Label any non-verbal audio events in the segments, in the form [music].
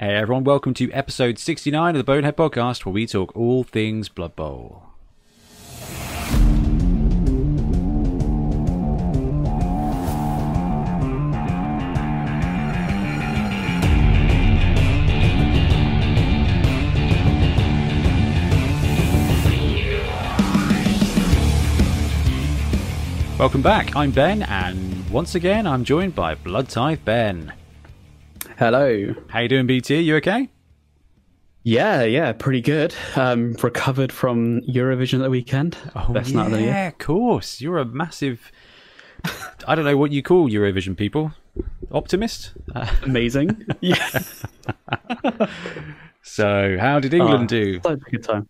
Hey everyone, welcome to episode 69 of the Bonehead Podcast, where we talk all things Blood Bowl. Welcome back, I'm Ben, and once again I'm joined by Blood Tithe Ben. Hello. How you doing, BT? You okay? Yeah, yeah, pretty good. Um, recovered from Eurovision at the weekend. Oh, Best night of the year. yeah, of course. You're a massive. I don't know what you call Eurovision people. Optimist. [laughs] Amazing. [laughs] yeah, so, how did England Oh, do? Such a good time.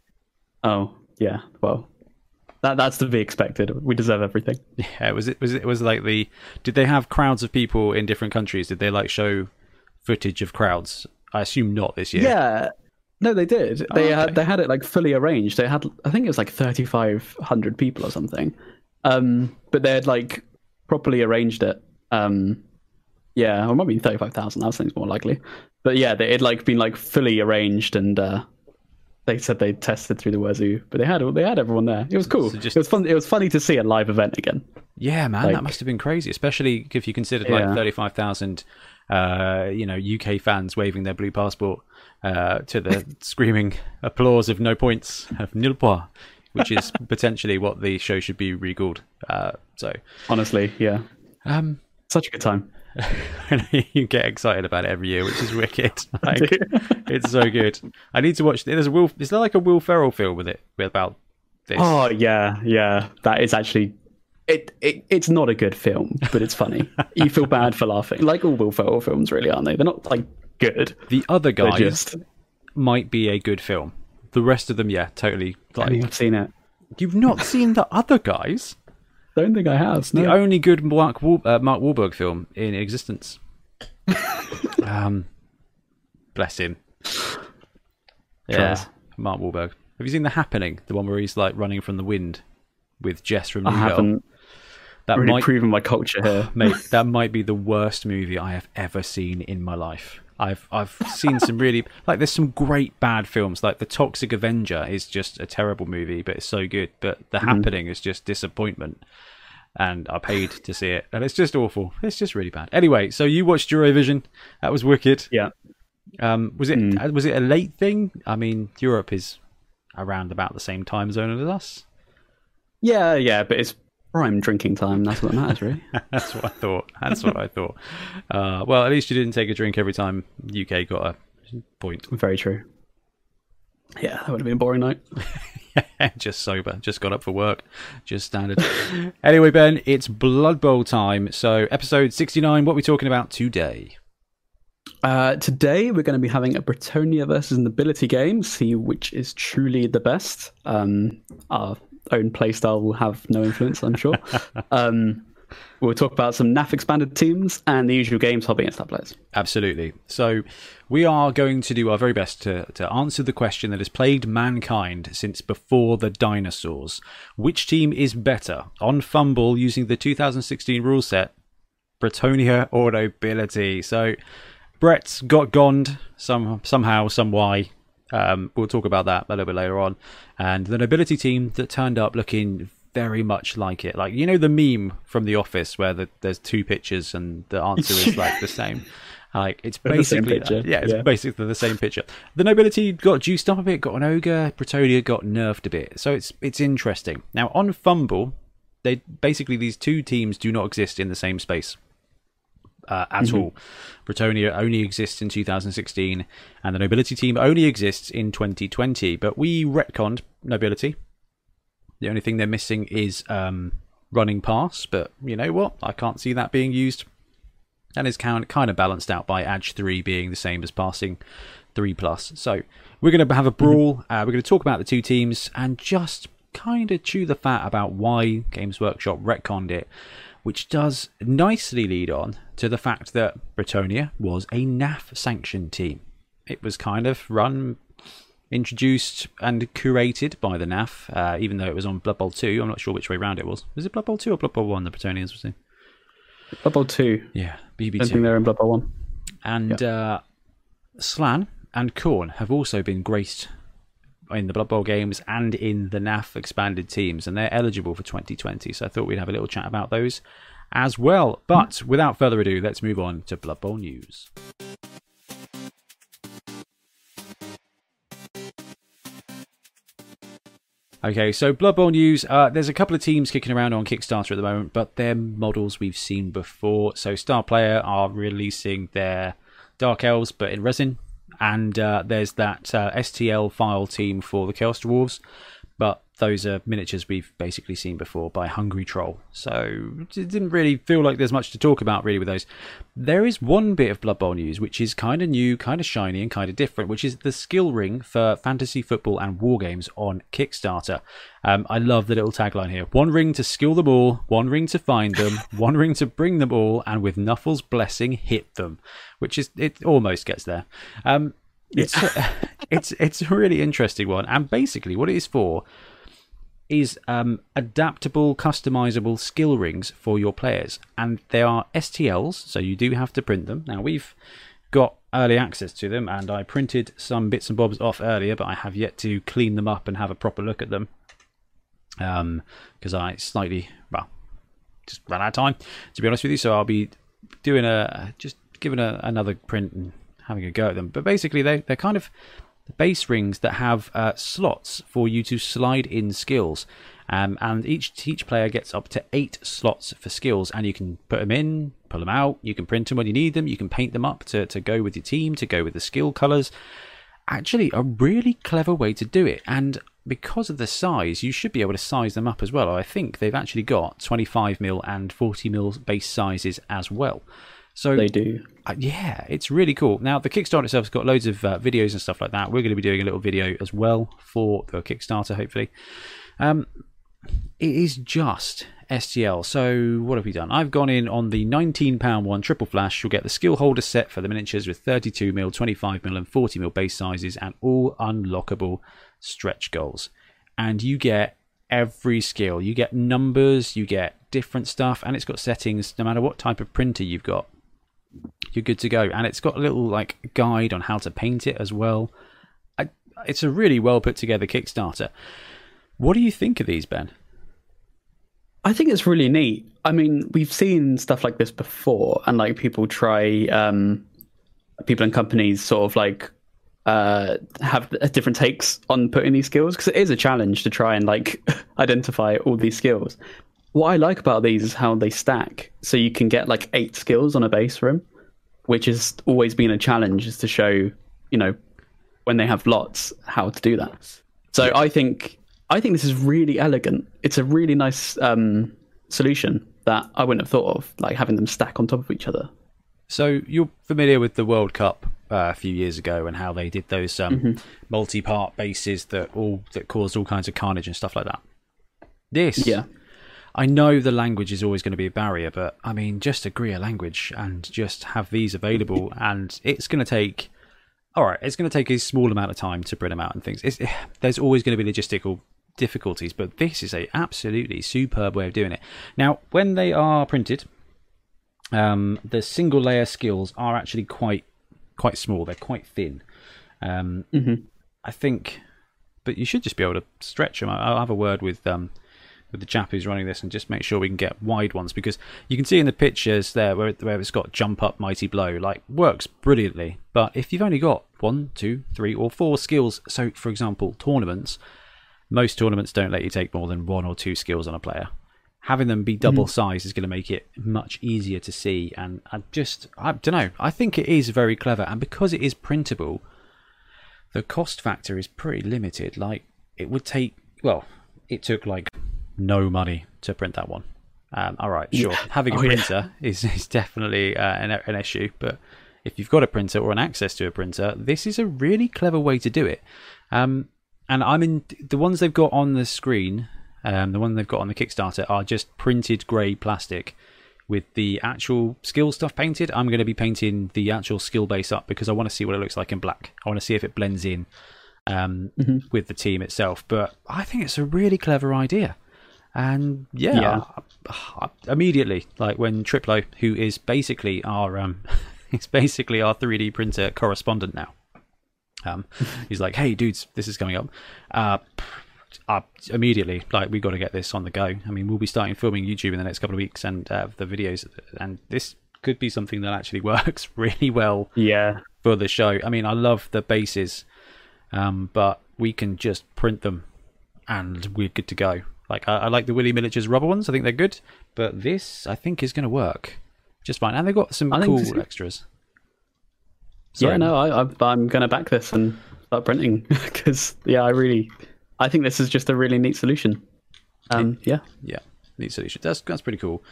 Oh, yeah. Well, that that's to be expected. We deserve everything. Yeah, was it was it was like the? Did they have crowds of people in different countries? Did they like show footage of crowds? I assume not this year. Yeah. No, they did. Oh, They okay. had they had it like fully arranged. They had I think it was like thirty five hundred people or something. Um, but they had like properly arranged it. Um, yeah, or it might be thirty five thousand. That seems more likely. But yeah, they had like been like fully arranged and. uh they said they tested through the wazoo, but they had they had everyone there. It was cool. So just- It was fun. It was funny to see a live event again. Yeah, man, that must have been crazy, especially if you considered like Yeah. thirty-five thousand, uh, you know, UK fans waving their blue passport uh, to the [laughs] screaming applause of no points of nil point, which is [laughs] potentially what the show should be recalled. Uh, so, Honestly, yeah, um, such a good time. [laughs] you get excited about it every year, which is wicked. Like, it's so good. I need to watch. There's a Will. Is there like a Will Ferrell film with it about this? Oh yeah, yeah. That is actually it, it. It's not a good film, but it's funny. you feel [laughs] bad for laughing, like all Will Ferrell films, really, aren't they? They're not like good. the other guys just. might be a good film. The rest of them, yeah, totally. I Like, think I've seen it. You've not seen the other guys? [laughs] Don't think I have. The No. only good Mark, Wahl- uh, Mark Wahlberg film in existence. [laughs] um, bless him. Yeah. Mark Wahlberg. Have you seen The Happening? The one where he's like running from the wind with Jess from I New Girl? haven't That really might, proven my culture here. [laughs] mate, that might be the worst movie I have ever seen in my life. I've I've seen some really [laughs] like there's some great bad films. Like The Toxic Avenger is just a terrible movie but it's so good. But The Happening is just disappointment. And I paid to see it. And it's just awful. It's just really bad. Anyway so you watched Eurovision. That was wicked. Yeah. um was it was it a late thing? I mean Europe is around about the same time zone as us. Yeah, yeah, but it's prime drinking time. That's what matters, really. [laughs] That's what I thought. That's what I thought. Uh, well, at least you didn't take a drink every time UK got a point. Very true. Yeah, that would have been a boring night. [laughs] just sober. Just got up for work. Just standard. [laughs] anyway, Ben, it's Blood Bowl time. So, episode 69, what are we talking about today? Uh, today we're going to be having a Bretonnia versus Nobility game, see which is truly the best. Um, our own playstyle will have no influence, I'm sure. [laughs] um, we'll talk about some NAF expanded teams and the usual games hobby and stat players. Absolutely. So, we are going to do our very best to, to answer the question that has plagued mankind since before the dinosaurs. Which team is better on FUMBBL using the 2016 rule set, Bretonnia or Nobility? So, Brett's got gond some somehow, some way. Um, we'll talk about that a little bit later on. And the Nobility team that turned up looking very much like it. Like, you know, the meme from The Office where the, there's two pictures and the answer is like the [laughs] same. Like it's They're [laughs] the same basically that. yeah, it's yeah. basically the same picture. The nobility got juiced up a bit, got an ogre. Bretonnia got nerfed a bit, so it's it's interesting. Now on FUMBBL, they basically these two teams do not exist in the same space uh, at Mm-hmm. all. Bretonnia only exists in 2016, and the nobility team only exists in 2020. But we retconned nobility. The only thing they're missing is um, running pass, but you know what? I can't see that being used and is kind of balanced out by Edge three being the same as passing three plus. So we're going to have a brawl. Uh, we're going to talk about the two teams and just kind of chew the fat about why Games Workshop retconned it, which does nicely lead on to the fact that Bretonnia was a NAF sanctioned team. It was kind of run. Introduced and curated by the NAF, uh, even though it was on Blood Bowl 2. I'm not sure which way round it was. Was it Blood Bowl 2 or Blood Bowl 1 the Bretonnians was in? Blood Bowl 2. Yeah, BBT. I don't BB2. think they're in Blood Bowl 1. and uh, Slann and Khorne have also been graced in the Blood Bowl games and in the NAF expanded teams, and they're eligible for 2020. So I thought we'd have a little chat about those as well. But without further ado, let's move on to Blood Bowl news. Okay, so Blood Bowl news. Uh, there's a couple of teams kicking around on Kickstarter at the moment, but they're models we've seen before. So Star Player are releasing their Dark Elves, but in resin, and uh, there's that uh, STL file team for the Chaos Dwarves, but those are miniatures we've basically seen before by Hungry Troll. So it didn't really feel like there's much to talk about really with those. There is one bit of Blood Bowl news which is kind of new, kind of shiny, and kind of different, which is the skill ring for fantasy football and war games on Kickstarter. Um, I love the little tagline here: one ring to skill them all, one ring to find them, [laughs] one ring to bring them all, and with Nuffle's blessing, hit them. Which is it almost gets there. Um, it's [laughs] it's it's a really interesting one, and basically what it is for is um, adaptable, customizable skill rings for your players, and they are STLs, so you do have to print them. Now we've got early access to them, and I printed some bits and bobs off earlier, but I have yet to clean them up and have a proper look at them because um, I slightly well just ran out of time to be honest with you. So I'll be doing a just giving a, another print and having a go at them. But basically, they they're kind of base rings that have uh, slots for you to slide in skills. Um, and each each player gets up to eight slots for skills, and you can put them in, pull them out. You can print them when you need them. You can paint them up to, to go with your team, to go with the skill colors. Actually, a really clever way to do it. And because of the size, you should be able to size them up as well. I think they've actually got 25 mil and 40 mil base sizes as well. So they do. Uh, yeah, it's really cool. Now the Kickstarter itself has got loads of uh, videos and stuff like that. We're going to be doing a little video as well for the Kickstarter, hopefully. Um, it is just STL. So what have we done? I've gone in on the £19 one triple flash. You'll get the skill holder set for the miniatures with 32mm, 25mm, and 40mm base sizes, and all unlockable stretch goals. And you get every skill. You get numbers, you get different stuff, and it's got settings no matter what type of printer you've got you're good to go. And it's got a little like guide on how to paint it as well. I, it's a really well put together Kickstarter. What do you think of these, Ben? I think it's really neat. I mean, we've seen stuff like this before, and like people try, um, people and companies sort of like uh, have different takes on putting these skills because it is a challenge to try and like [laughs] identify all these skills what I like about these is how they stack. So you can get like eight skills on a base room, which has always been a challenge, is to show, you know, when they have lots, how to do that. So yeah. I think I think this is really elegant. It's a really nice um, solution that I wouldn't have thought of, like having them stack on top of each other. So you're familiar with the World Cup uh, a few years ago and how they did those um, mm-hmm. multi-part bases that all that caused all kinds of carnage and stuff like that. This yeah. I know the language is always going to be a barrier, but I mean, just agree a language and just have these available, and it's going to take. All right, it's going to take a small amount of time to print them out and things. It's, [sighs] there's always going to be logistical difficulties, but this is a absolutely superb way of doing it. Now, when they are printed, um, the single layer skills are actually quite quite small. They're quite thin. Um, mm-hmm. I think, but you should just be able to stretch them. I'll have a word with um, with the chap who's running this and just make sure we can get wide ones because you can see in the pictures there where, where it's got jump up mighty blow like works brilliantly. But if you've only got one two three or four skills so for example tournaments most tournaments don't let you take more than one or two skills on a player. Having them be double mm. size is going to make it much easier to see and i just i don't know i think it is very clever and because it is printable the cost factor is pretty limited. Like it would take well it took like no money to print that one. Um, all right, sure. Yeah. Having a oh, printer yeah. is, is definitely uh, an, an issue, but if you've got a printer or an access to a printer, this is a really clever way to do it. Um, and I'm in the ones they've got on the screen, um, the one they've got on the Kickstarter are just printed grey plastic with the actual skill stuff painted. I'm going to be painting the actual skill base up because I want to see what it looks like in black. I want to see if it blends in um, mm-hmm. with the team itself. But I think it's a really clever idea. And yeah, yeah. I, I, immediately, like when Triplo, who is basically our um, [laughs] he's basically our 3D printer correspondent now. Um, [laughs] he's like, "Hey, dudes, this is coming up." Uh, uh, immediately, like we got to get this on the go. I mean, we'll be starting filming YouTube in the next couple of weeks, and uh, the videos, and this could be something that actually [laughs] works really well Yeah. for the show. I mean, I love the bases, um, but we can just print them, and we're good to go. Like I, I like the Willy Miniatures rubber ones. I think they're good, but this I think is going to work just fine. And they've got some I cool this- extras. Yeah, no, I, I, I'm going to back this and start printing [laughs] because, yeah, I really, I think this is just a really neat solution. Um, yeah. Yeah, neat solution. That's that's pretty cool.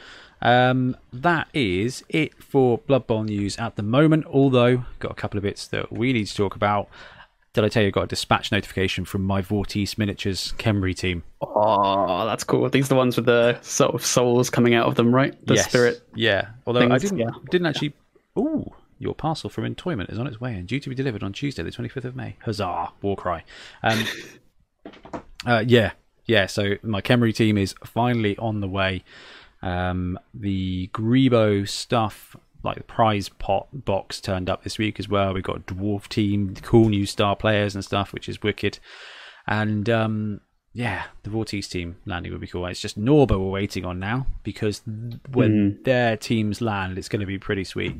Um, that is it for Blood Bowl news at the moment. Although got a couple of bits that we need to talk about. Did I tell you I got a dispatch notification from my Vortice Miniatures Khemri team? Oh, that's cool. These are the ones with the sort of souls coming out of them, right? The yes. spirit. Yeah. Although I didn't yeah. didn't actually. Ooh, your parcel from Entoyment is on its way and due to be delivered on Tuesday, the twenty fifth of May. Huzzah! War cry. Um, [laughs] uh, yeah, yeah. So my Khemri team is finally on the way. Um, the Grebo stuff, like the prize pot box, turned up this week as well. We've got a dwarf team, cool new star players and stuff, which is wicked. And um, yeah, the Vortice team landing would be cool. It's just Norba we're waiting on now because when their teams land, it's going to be pretty sweet.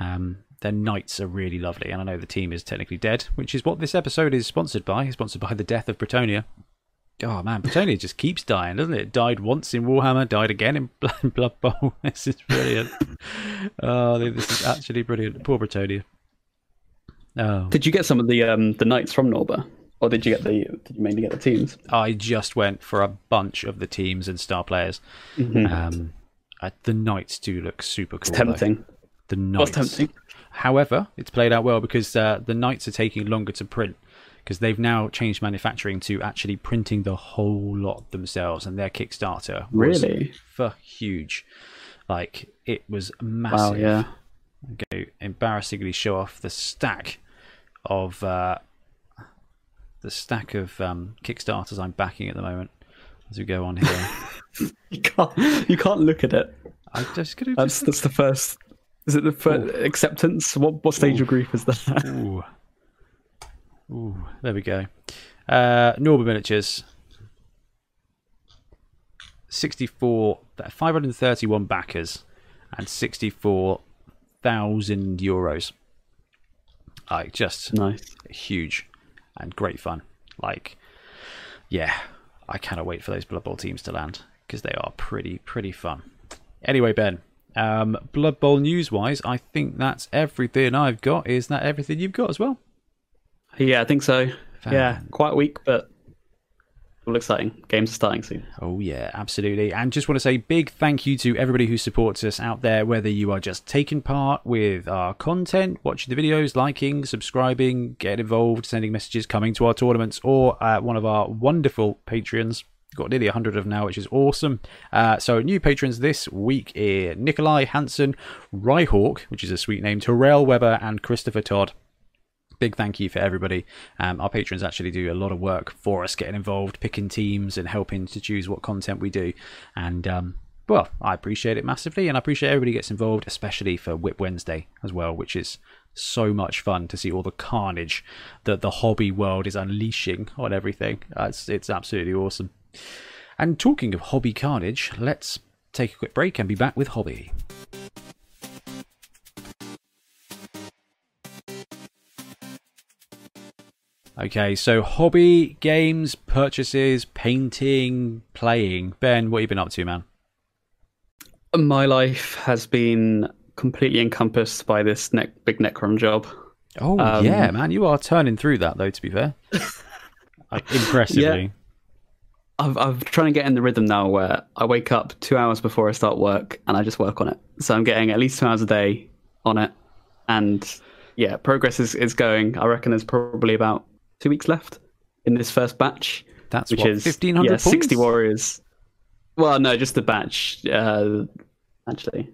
Um, their knights are really lovely, and I know the team is technically dead, which is what this episode is sponsored by. It's sponsored by the death of Bretonnia. Oh man, Bretonnia just keeps dying, doesn't it? Died once in Warhammer, died again in [laughs] Bl- Blood Bowl. [laughs] This is brilliant. oh, this is actually brilliant. Poor Bretonnia. Oh, Did you get some of the um, the knights from Norba? Or did you get the, did you mainly get the teams? I just went for a bunch of the teams and star players. Um, uh, the knights do look super cool. though. Tempting. The knights. However, it's played out well because uh, the knights are taking longer to print because they've now changed manufacturing to actually printing the whole lot themselves, and their Kickstarter Really? for huge. Like it was massive. Wow, yeah. I'm going to embarrassingly show off the stack of uh, the stack of um, Kickstarters I'm backing at the moment as we go on here. [laughs] You can't, you can't look at it. I'm just to That's that's the first. Is it the first acceptance? What what stage of grief is that? Ooh. There we go. Uh, Norba Miniatures. 64, 531 backers and 64,000 euros. Like, just nice. huge and great fun. Like, yeah, I cannot wait for those Blood Bowl teams to land because they are pretty, pretty fun. Anyway, Ben, um, Blood Bowl news wise, I think that's everything I've got. Is that everything you've got as well? Yeah, I think so. Yeah, quite weak, but all exciting. Games are starting soon. Oh, yeah, absolutely. And just want to say big thank you to everybody who supports us out there, whether you are just taking part with our content, watching the videos, liking, subscribing, getting involved, sending messages, coming to our tournaments, or uh, one of our wonderful Patreons. Got nearly 100 of them now, which is awesome. Uh, so, new patrons this week are Nikolai Hansen, Ryhawk, which is a sweet name, Terrell Weber, and Christopher Todd big thank you for everybody. Um, our patrons actually do a lot of work for us, getting involved, picking teams, and helping to choose what content we do. And um, well, I appreciate it massively, and I appreciate everybody gets involved, especially for Whip Wednesday as well, which is so much fun to see all the carnage that the hobby world is unleashing on everything. It's it's absolutely awesome. And talking of hobby carnage, let's take a quick break and be back with hobby. Okay, so hobby, games, purchases, painting, playing. Ben, what have you been up to, man? My life has been completely encompassed by this ne- big Necron job. Oh, Um, yeah, man. You are turning through that, though, to be fair. Like, [laughs] Impressively. I've, I'm trying to get in the rhythm now where I wake up two hours before I start work and I just work on it. So I'm getting at least two hours a day on it. And yeah, progress is, is going. I reckon there's probably about two weeks left in this first batch, That's which what, is 1,500 yeah, points? 60 warriors. Well, no, just the batch. Uh, actually,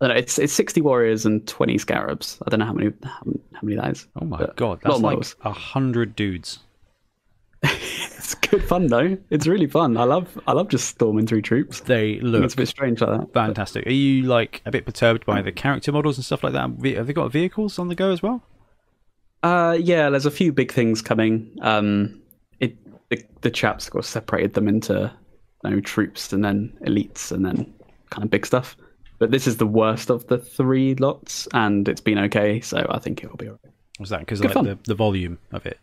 I don't know, it's it's 60 warriors and 20 scarabs. I don't know how many how, how many that is. Oh, my God. That's like a 100 dudes. [laughs] it's good fun though. It's really fun. I love I love just storming through troops. They look It's a bit strange like that. fantastic. Are you like a bit perturbed by the character models and stuff like that? Have they got vehicles on the go as well? Uh, yeah, there's a few big things coming. Um, it the, the chaps got separated them into you know, troops and then elites and then kind of big stuff. But this is the worst of the three lots, and it's been okay, so I think it will be alright. Was that because like fun. the, the volume of it?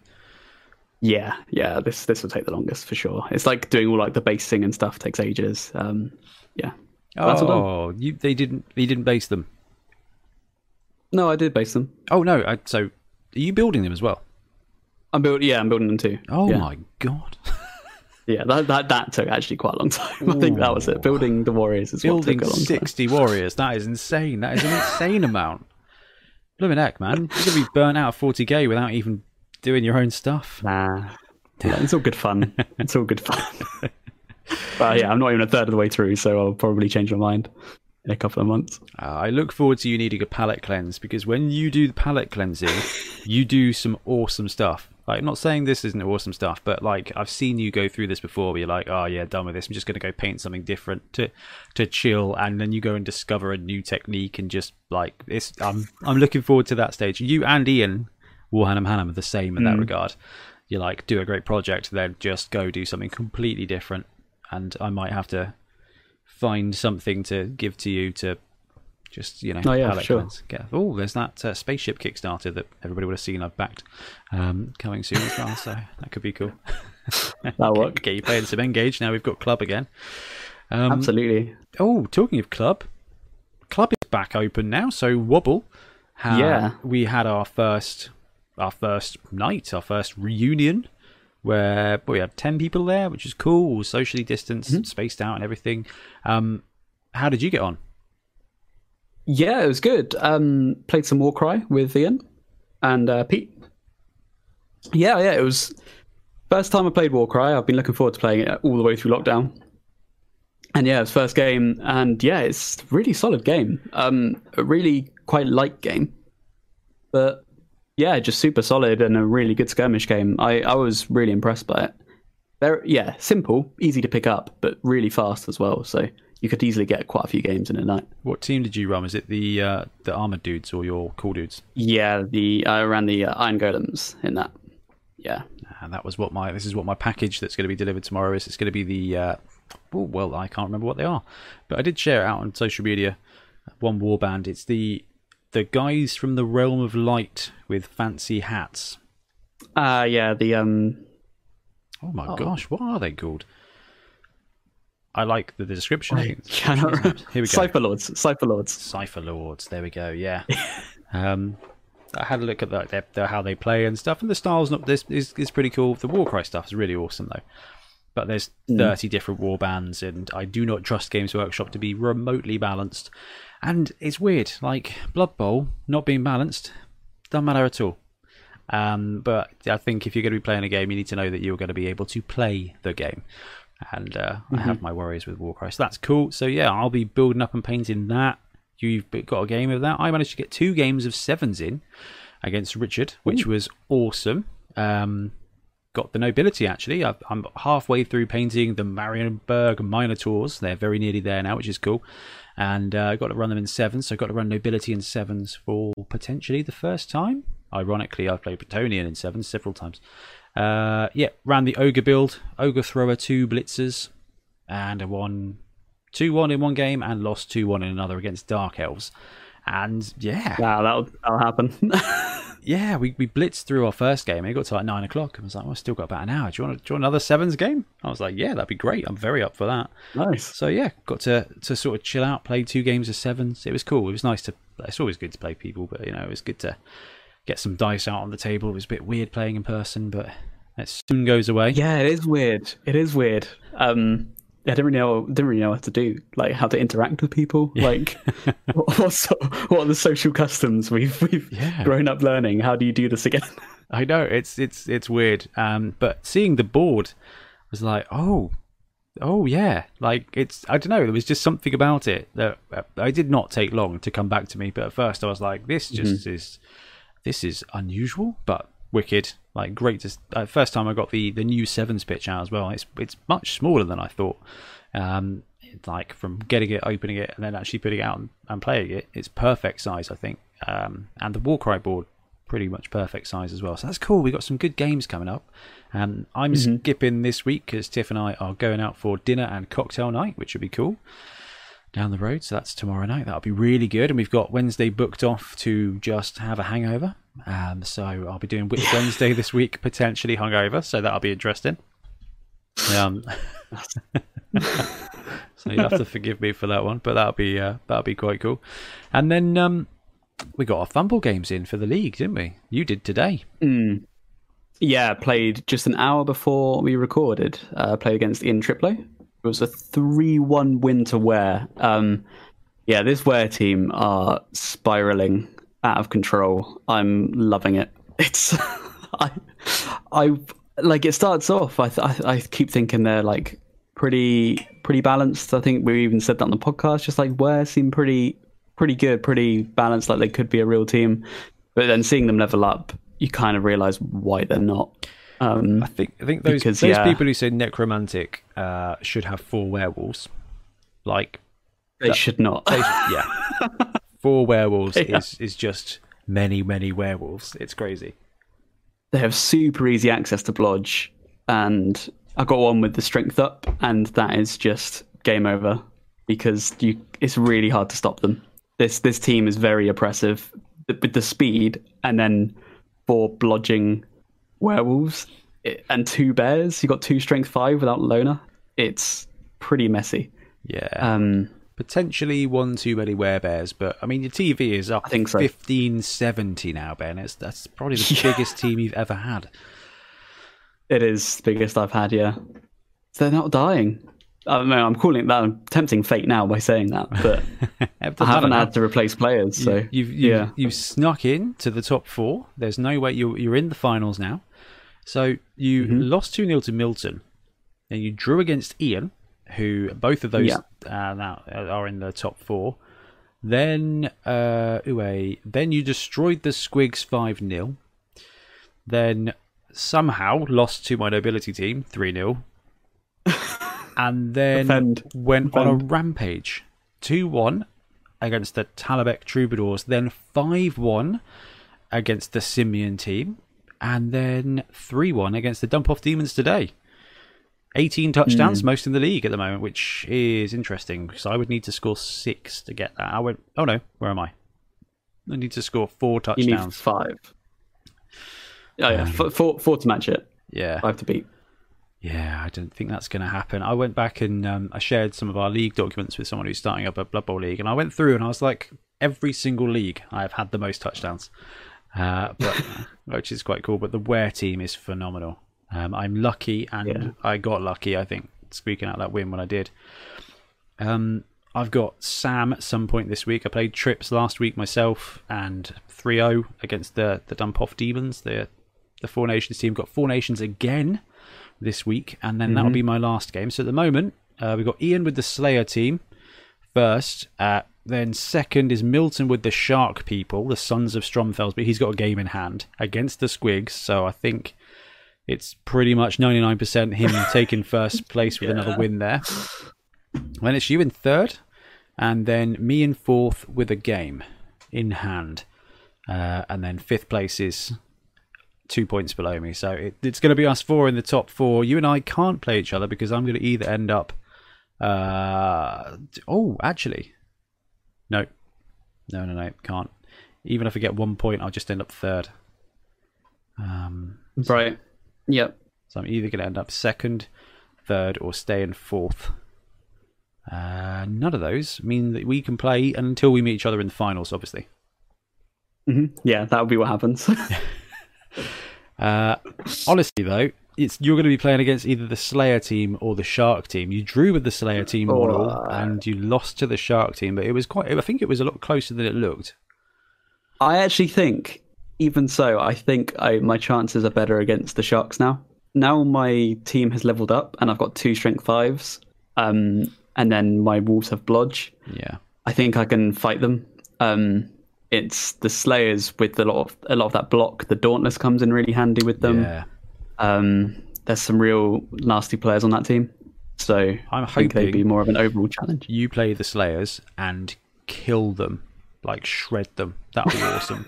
Yeah, yeah, this this will take the longest for sure. It's like doing all like the basing and stuff takes ages. Um, yeah. Oh, you they didn't you didn't base them. No, I did base them. Oh no, I, so are you building them as well? I'm building. Yeah, I'm building them too. Oh yeah. my god. [laughs] Yeah, that, that that took actually quite a long time. I think that was it. Building the warriors is Building took a long time. 60 warriors, that is insane. That is an insane amount. Blooming heck, man. You're going to be burnt out of 40k without even doing your own stuff. Nah, Yeah, it's all good fun. It's all good fun. [laughs] but yeah, I'm not even a third of the way through, so I'll probably change my mind in a couple of months. Uh, I look forward to you needing a palette cleanse because when you do the palette cleansing, [laughs] you do some awesome stuff. Like, I'm not saying this isn't awesome stuff, but like I've seen you go through this before. Where you're like, oh yeah, done with this. I'm just going to go paint something different to to chill, and then you go and discover a new technique and just like it's. I'm I'm looking forward to that stage. You and Ian Warham Hannam are the same in that regard. You like do a great project, then just go do something completely different, and I might have to find something to give to you to just you know Oh, yeah, sure. oh, there's that uh, spaceship Kickstarter that everybody would have seen I've backed um, coming soon as well, so that could be cool. [laughs] That'll work. Get you playing some Engage now. We've got Club again. Um, Absolutely. Oh, talking of Club, Club is back open now. So Wobble, Yeah. we had our first our first night, our first reunion. Where we had ten people there, which is cool, socially distanced, Mm-hmm. spaced out, and everything. Um, how did you get on? Yeah, it was good. Um, played some Warcry with Ian and uh, Pete. Yeah, yeah, it was first time I played Warcry. I've been looking forward to playing it all the way through lockdown. And yeah, it was first game, and yeah, it's a really solid game. Um, a really quite light game, but yeah, just super solid and a really good skirmish game. I, I was really impressed by it. Very yeah, simple, easy to pick up, but really fast as well. So you could easily get quite a few games in a night. What team did you run? Was it the uh, the armored dudes or your cool dudes? Yeah, the I ran the uh, Iron Golems in that. Yeah, And that was what my this is what my package that's going to be delivered tomorrow is. It's going to be the uh, oh, well, I can't remember what they are, but I did share it out on social media. One warband. It's the the guys from the realm of light with fancy hats. uh yeah, the um Oh my gosh, what are they called? I like the, the description. I cannot is- Here we go. Cypher Lords, Cypher Lords. Cypher Lords. There we go. Yeah. [laughs] um, I had a look at like their, their, how they play and stuff, and the style's not this is is pretty cool. The Warcry stuff is really awesome though. But there's 30 different war bands, and I do not trust Games Workshop to be remotely balanced. And it's weird, like Blood Bowl not being balanced, doesn't matter at all. Um, but I think if you're going to be playing a game, you need to know that you're going to be able to play the game. And uh, I have my worries with Warcry, so that's cool. So yeah, I'll be building up and painting that. You've got a game of that. I managed to get two games of sevens in against Richard, which was awesome. Um, got the nobility actually. I've, I'm halfway through painting the Marienburg Minotaurs. They're very nearly there now, which is cool. And uh, got to run them in sevens, so I got to run nobility in sevens for potentially the first time. Ironically, I've played Bretonnian in sevens several times. Uh, yeah, ran the ogre build, ogre thrower, two blitzers, and I won two one in one game and lost two one in another against dark elves. And yeah, that'll that'll happen. [laughs] yeah, we, we blitzed through our first game. It got to like nine o'clock. I was like, well, I've still got about an hour. Do you want to, do you want another sevens game? I was like, yeah, that'd be great. I'm very up for that. nice. So yeah, got to to sort of chill out, play two games of sevens. It was cool. It was nice to. It's always good to play people, but you know, it was good to get some dice out on the table. It was a bit weird playing in person, but it soon goes away. Yeah, it is weird. It is weird. Um, I didn't really know didn't really know what to do, like how to interact with people. Like, [laughs] what, what's, what are the social customs we've we've Yeah. grown up learning? How do you do this again? [laughs] I know it's it's it's weird. Um, but seeing the board was like, oh, oh yeah, like it's I don't know. There was just something about it that uh, I did not take long to come back to me. But at first, I was like, this just is this is unusual, but wicked. Like great to uh, first time I got the the new sevens pitch out as well. It's it's much smaller than I thought. Um, it's like from getting it, opening it, and then actually putting it out and, and playing it, it's perfect size, I think. Um, and the Warcry board, pretty much perfect size as well. So that's cool. We've got some good games coming up. Um, I'm skipping this week because Tiff and I are going out for dinner and cocktail night, which would be cool down the road. So that's tomorrow night. That'll be really good. And we've got Wednesday booked off to just have a hangover. Um, so I'll be doing [laughs] Wednesday this week, potentially hungover. So that'll be interesting. Um, [laughs] so you'll have to forgive me for that one, but that'll be uh, that'll be quite cool. And then um, we got our FUMBBL games in for the league, didn't we? You did today. Yeah, played just an hour before we recorded. Uh, played against Ian Triplo. It was a three-one win to Ware. Um, yeah, this Ware team are spiraling out of control. I'm loving it. [laughs] It's I, I like it starts off. I, th- I I keep thinking they're like pretty pretty balanced. I think we even said that on the podcast. Just like Ware seem pretty pretty good, pretty balanced. Like they could be a real team. But then seeing them level up, you kind of realize why they're not. Um, I think I think those Because, those yeah. people who say necromantic uh, should have four werewolves. Like they should not. they- yeah, [laughs] four werewolves Yeah. is is just many many werewolves. It's crazy. they have super easy access to blodge and i got one with the strength up and that is just game over because you it's really hard to stop them this this team is very oppressive with the speed and then for blodging werewolves and two bears you got two strength five without loner it's pretty messy Yeah, um potentially one too many werebears, but I mean your TV is up. I think so. 15, 70 now, Ben. It's that's probably the [laughs] Yeah. biggest team you've ever had. it is the biggest i've had yeah they're not dying I don't know. I'm calling it that. I'm tempting fate now by saying that, but [laughs] I haven't had to replace players. So you've, you've, yeah, you've snuck in to the top four. There's no way you're you're in the finals now. So you Mm-hmm. lost two 0 to Milton, and you drew against Ian, who both of those Yeah. uh, now are in the top four. Then uh, Uwe, then you destroyed the Squigs five 0 Then somehow lost to my nobility team three 0 [laughs] and then Defend. went on a rampage. 2 1 against the Talabek Troubadours, then 5 1 against the Simeon team, and then 3 1 against the Dump Off Demons today. 18 touchdowns, most in the league at the moment, which is interesting because I would need to score six to get that. I went, oh no, where am I? I need to score four you need touchdowns. five. Oh yeah, f- four, four to match it. Yeah, Five to beat. Yeah, I don't think that's going to happen. I went back and um, I shared some of our league documents with someone who's starting up a Blood Bowl league, and I went through and I was like, every single league I have had the most touchdowns, uh, but which is quite cool. But the Wear team is phenomenal. Um, I'm lucky, and Yeah. I got lucky. I think squeaking out that win when I did. Um, I've got Sam at some point this week. I played trips last week myself and 3-0 against the the Dump Off Demons, the the Four Nations team. Got Four Nations again this week, and then that'll be my last game. So at the moment, uh, we've got Ian with the Slayer team first. Uh, then second is Milton with the Shark people, the Sons of Stromfels, but he's got a game in hand against the Squigs. So I think it's pretty much 99% him [laughs] taking first place with another win there. Then it's you in third, and then me in fourth with a game in hand. Uh, and then fifth place is two points below me. So it, it's going to be us four in the top four. You and I can't play each other because I'm going to either end up. Uh, oh, actually, no, no, no, no, can't. Even if I get one point, I'll just end up third. Um, Right. Yep. so I'm either going to end up second, third, or stay in fourth. Uh, none of those mean that we can play until we meet each other in the finals, obviously. hmm Yeah, that would be what happens. [laughs] [laughs] Uh, honestly, though, it's you're going to be playing against either the Slayer team or the Shark team. You drew with the Slayer team model, and you lost to the Shark team, but it was quite. I think it was a lot closer than it looked. I actually think, even so, I think I, my chances are better against the Sharks now. Now my team has leveled up, and I've got two strength fives, um, and then my Wolves have blodge. Yeah, I think I can fight them. Um, it's the Slayers with a lot of a lot of that block. The Dauntless comes in really handy with them. yeah. Um, there's some real nasty players on that team, so I'm hoping they'd be more of an overall challenge. you play the Slayers and kill them, like shred them. That would be [laughs] awesome.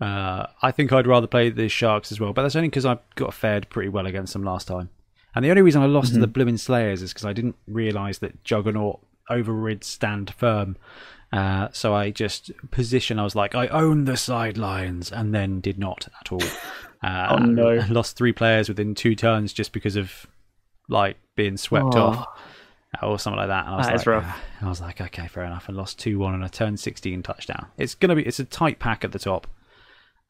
Uh, I think I'd rather play the Sharks as well, but that's only because I got fared pretty well against them last time. And the only reason I lost to the Blooming Slayers is because I didn't realise that Juggernaut overrid Stand Firm. Uh, so I just position. I was like, I own the sidelines, and then did not at all. [laughs] Uh, Oh, no. I lost three players within two turns just because of like being swept Oh. off or something like that. And I was That like, is rough. [sighs] "Ah." I was like, okay, fair enough. I lost two one on a turn sixteen touchdown. It's gonna be it's a tight pack at the top.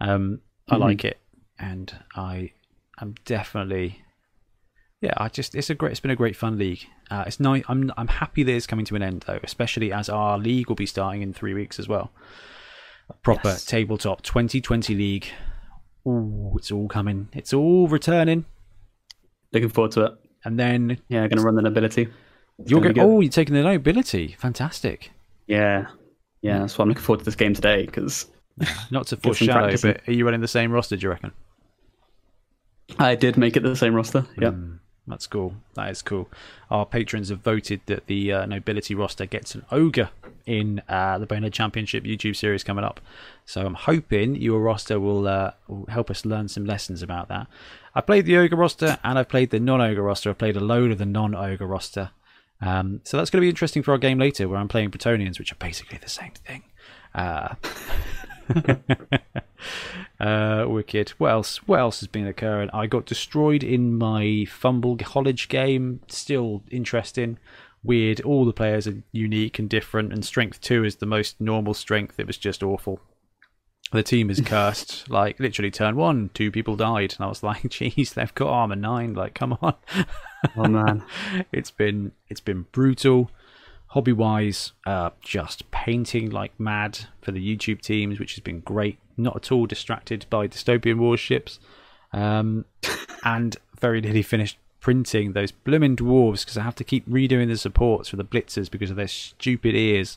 Um, I Mhm. like it, and I am definitely, yeah. I just it's a great. It's been a great fun league. Uh, it's nice. I'm I'm happy that it's coming to an end though, especially as our league will be starting in three weeks as well. A proper Yes. tabletop 2020 league. Ooh, it's all coming. It's all returning, Looking forward to it. and then Yeah, going to run the nobility. It's you're going. Oh, you're taking the nobility. Fantastic. Yeah, yeah. That's why I'm looking forward to this game today because [laughs] Not to foreshadow, but are you running the same roster? Do you reckon? I did make it the same roster. Yeah. Mm, that's cool. That is cool. Our patrons have voted that the uh, nobility roster gets an ogre in uh, the Bonehead Championship YouTube series coming up. So I'm hoping your roster will, uh, will help us learn some lessons about that. I played the ogre roster and I've played the non-ogre roster. I've played a load of the non-ogre roster. Um, so that's going to be interesting for our game later, where I'm playing Bretonnians, which are basically the same thing. Uh, [laughs] [laughs] uh, wicked. What else? What else has been occurring? I got destroyed in my FUMBBL College game. Still interesting. Weird. All the players are unique and different, and strength two is the most normal strength. It was just awful. The team is cursed. [laughs] like literally, turn one, two people died, and I was like, [laughs] "Geez, they've got armor nine. Like, come on." Oh man. it's been it's been brutal hobby wise uh just painting like mad for the youtube teams which has been great not at all distracted by dystopian warships um [laughs] and very nearly finished printing those blooming dwarves because i have to keep redoing the supports for the blitzers because of their stupid ears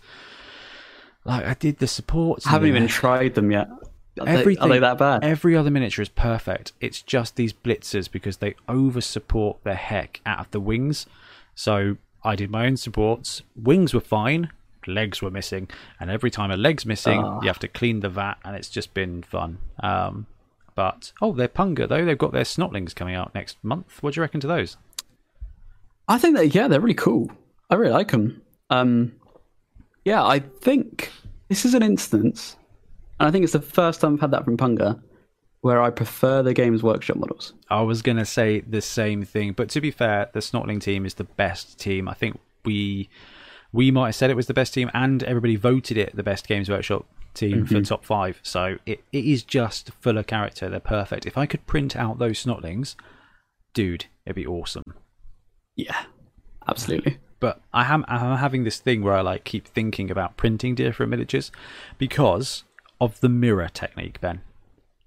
like i did the supports I haven't even tried them yet. Are they, Everything, are they that bad? Every other miniature is perfect. It's just these blitzers because they over support the heck out of the wings. So I did my own supports. Wings were fine, legs were missing, and every time a leg's missing, Ah. you have to clean the vat, and it's just been fun. Um, but oh, they're punga though. They've got their snotlings coming out next month. What do you reckon to those? I think that yeah, they're really cool. I really like them. Um, yeah, I think this is an instance, and I think it's the first time I've had that from Punga, where I prefer the Games Workshop models. I was going to say the same thing, but to be fair, the Snotling team is the best team. I think we we might have said it was the best team, and everybody voted it the best Games Workshop team for mm-hmm. top five. So it, it is just full of character. They're perfect. If I could print out those Snotlings, dude, it'd be awesome. Yeah, absolutely. But I am I'm having this thing where I like keep thinking about printing different miniatures because of the mirror technique, Ben.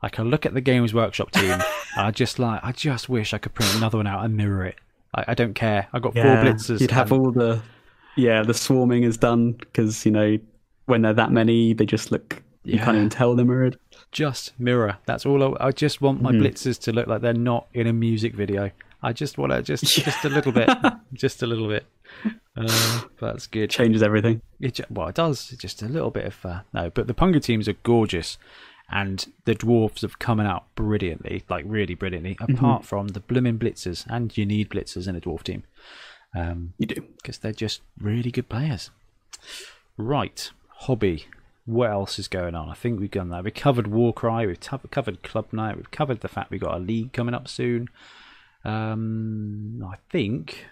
Like I look at the Games Workshop team and [laughs] I just like I just wish I could print another one out and mirror it. I, I don't care. I got four blitzers. You'd have and- all the yeah, the swarming is done because you know when they're that many, they just look. You can't even tell they're mirrored. just mirror. That's all. I, I just want my Mhm. blitzers to look like they're not in a music video. I just want to just [laughs] just a little bit, just a little bit. Uh, that's good. Changes everything. It, well, it does. Just a little bit of uh, no, but the Punga teams are gorgeous, and the dwarves have come out brilliantly, like really brilliantly. Apart from the blooming blitzers, and you need blitzers in a dwarf team um, You do. because they're just really good players. Right, hobby. What else is going on? I think we've done that. We covered Warcry. We've t- covered Club Night. We've covered the fact we've got a league coming up soon. Um, I think.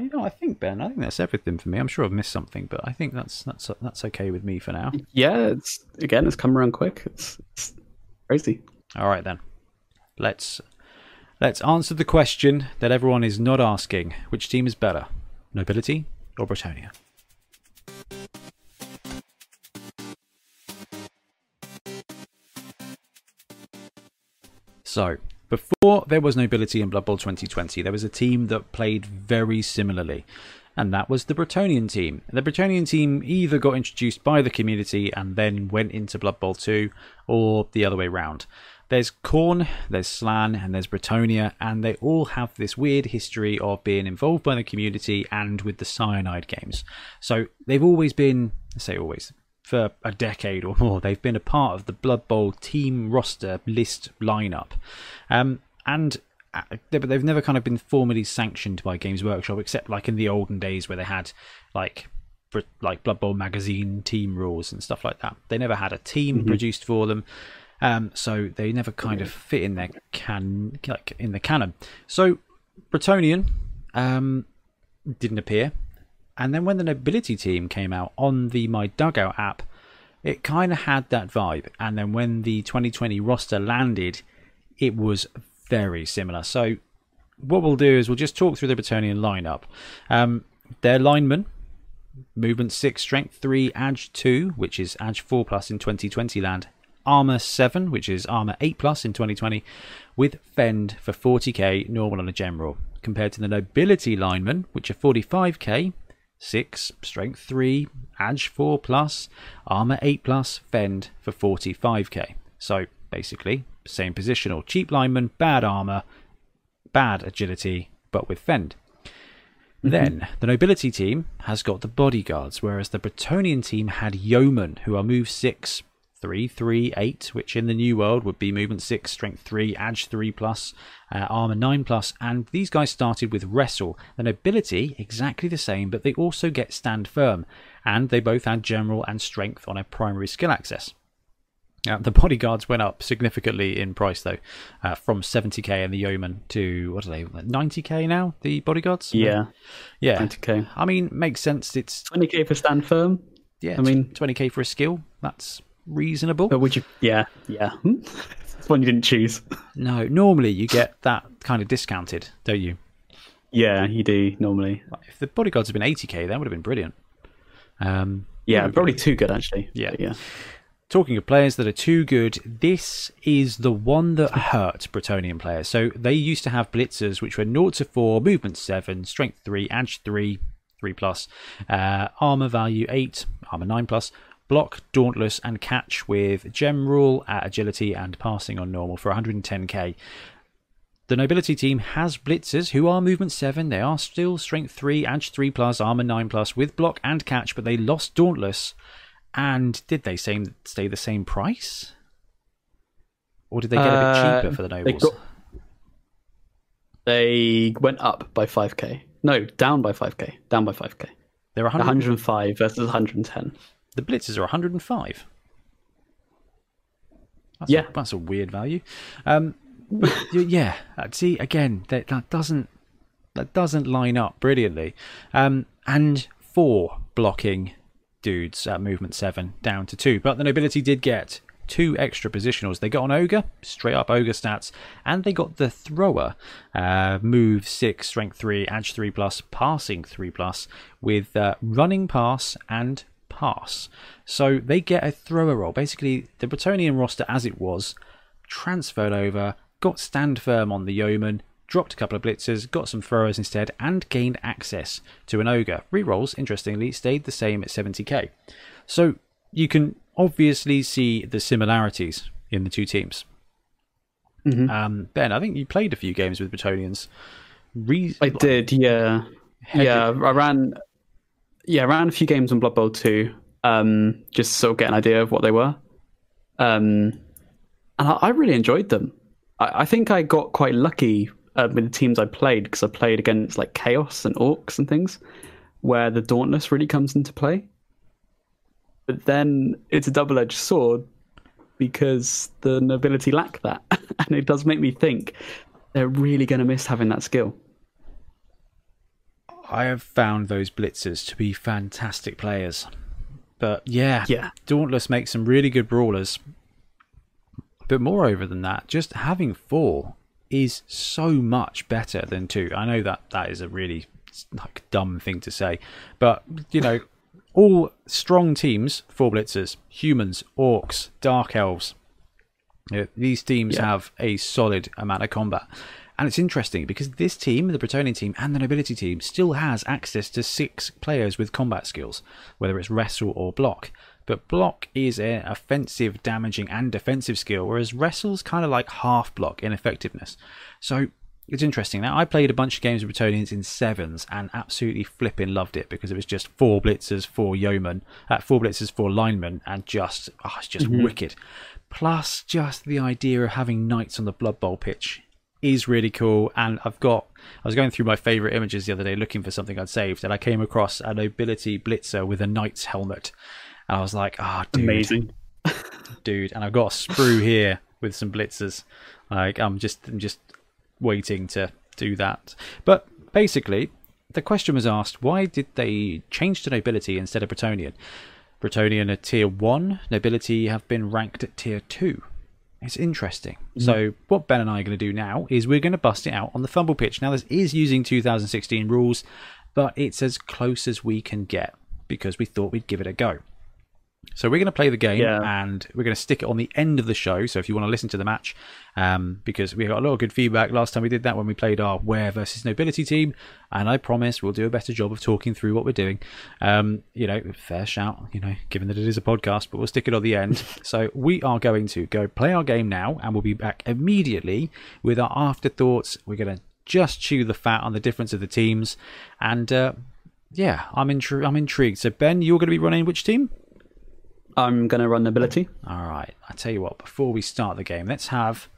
I know. I think Ben. I think that's everything for me. I'm sure I've missed something, but I think that's that's that's okay with me for now. Yeah, it's again, it's come around quick. It's, it's crazy. All right then. Let's let's answer the question that everyone is not asking. Which team is better, Nobility or Bretonnia? So, before there was Nobility in Blood Bowl 2020, there was a team that played very similarly. and that was the Bretonnian team. The Bretonnian team either got introduced by the community and then went into Blood Bowl 2, or the other way round. There's Khorne, there's Slann, and there's Bretonnia, and they all have this weird history of being involved by the community and with the Cyanide games. So they've always been, I say always, for a decade or more, they've been a part of the Blood Bowl team roster list lineup. Um, and uh, but they've never kind of been formally sanctioned by Games Workshop, except like in the olden days where they had like like Blood Bowl magazine team rules and stuff like that. They never had a team mm-hmm. produced for them. Um, so they never kind of fit in their can like in the canon. So Bretonnian um, didn't appear, and then when the Nobility team came out on the My Dugout app, it kind of had that vibe. And then when the 2020 roster landed, it was very similar. So what we'll do is we'll just talk through the Bretonnian lineup. Um, their linemen movement 6 strength 3 edge 2 which is edge 4 plus in 2020 land Armor 7, which is Armor 8 Plus in 2020, with Fend for 40k normal on a general, compared to the Nobility linemen, which are 45k, 6, Strength 3, Edge 4 Plus, Armor 8 Plus, Fend for 45k. So basically, same positional. Cheap lineman, bad armor, bad agility, but with Fend. Mm-hmm. Then the nobility team has got the bodyguards, whereas the Bretonnian team had yeomen, who are move six, three, three, eight, which in the new world would be movement six, strength three, edge three plus, uh, armor nine plus, and these guys started with wrestle. The nobility exactly the same, but they also get stand firm, and they both add general and strength on a primary skill access. Uh, the bodyguards went up significantly in price though, uh, from 70k and the yeoman to what are they 90k now? The bodyguards? Yeah, yeah, 90k. I mean, makes sense. It's 20k for stand firm. Yeah, I mean 20k for a skill. That's reasonable. But would you? Yeah, yeah. That's one you didn't choose. No, normally you get that kind of discounted, don't you? Yeah, you do normally. If the bodyguards had been 80k, that would have been brilliant. Um, yeah, probably too good actually. Yeah, yeah. Talking of players that are too good, this is the one that hurt Bretonnian players. So they used to have blitzers, which were 0 to 4, movement 7, strength 3, edge 3, 3 plus, uh, armor value 8, armor 9 plus, block, dauntless, and catch with General at agility and passing on normal for 110k. The nobility team has blitzers who are movement 7. They are still strength 3, edge 3 plus, armor 9 plus with block and catch, but they lost dauntless. And did they same, stay the same price? Or did they get a bit uh, cheaper for the nobles? They, got, they went up by 5k. No, down by 5k. Down by 5k. They're 100... 105 versus 110. The blitzers are 105. That's yeah, a, that's a weird value. Um, [laughs] yeah, uh, see again that that doesn't that doesn't line up brilliantly. Um, and four blocking dudes at movement seven down to two, but the nobility did get two extra positionals. They got an ogre, straight up ogre stats, and they got the thrower, uh, move six, strength three, edge three plus, passing three plus, with uh, running pass and pass. So they get a thrower role. Basically, the Bretonnian roster as it was transferred over, got stand firm on the yeoman, dropped a couple of blitzers, got some throwers instead, and gained access to an ogre. Rerolls, interestingly, stayed the same at 70k. So you can obviously see the similarities in the two teams. Mm-hmm. Um, ben, I think you played a few games with Bretonnians. Re- I did, yeah. Yeah, I ran yeah, I ran a few games on Blood Bowl 2, um, just sort of get an idea of what they were. Um, and I, I, really enjoyed them. I, I, think I got quite lucky uh, with the teams I played because I played against like Chaos and Orcs and things, where the Dauntless really comes into play. But then it's a double edged sword because the nobility lack that. [laughs] and it does make me think they're really going to miss having that skill. I have found those blitzers to be fantastic players. But yeah, yeah. Dauntless makes some really good brawlers. But moreover than that, just having four is so much better than two. I know that that is a really like dumb thing to say, but you know, [laughs] all strong teams, four blitzers, humans, orcs, dark elves. You know, these teams yeah. have a solid amount of combat, And it's interesting because this team, the Bretonnian team and the Nobility team, still has access to six players with combat skills, whether it's wrestle or block. But block is an offensive, damaging, and defensive skill, whereas wrestle's kind of like half block in effectiveness. So it's interesting. Now, I played a bunch of games with Bretonnians in sevens and absolutely flipping loved it because it was just four blitzers, four yeomen, uh, four blitzers, four linemen, and just, oh, it's just mm-hmm. wicked. Plus, just the idea of having knights on the Blood Bowl pitch is really cool. And I've got, I was going through my favorite images the other day looking for something I'd saved, and I came across a nobility blitzer with a knight's helmet. And I was like, ah, oh, amazing, [laughs] dude. And I've got a sprue here with some blitzers. Like, I'm just, I'm just waiting to do that. But basically, the question was asked why did they change to nobility instead of Bretonnian? Bretonnian at tier 1, nobility have been ranked at tier 2. It's interesting. Mm. So, what Ben and I are going to do now is we're going to bust it out on the FUMBBL pitch. Now, this is using 2016 rules, but it's as close as we can get because we thought we'd give it a go. So we're going to play the game yeah. and we're going to stick it on the end of the show. So if you want to listen to the match, um, because we got a lot of good feedback last time we did that when we played our Ware versus Nobility team, and I promise we'll do a better job of talking through what we're doing. Um, you know, fair shout, you know, given that it is a podcast, but we'll stick it on the end. [laughs] so we are going to go play our game now, and we'll be back immediately with our afterthoughts. We're going to just chew the fat on the difference of the teams, and uh, yeah, I'm intri- I'm intrigued. So Ben, you're going to be running which team? I'm going to run nobility. All right. I tell you what. Before we start the game, let's have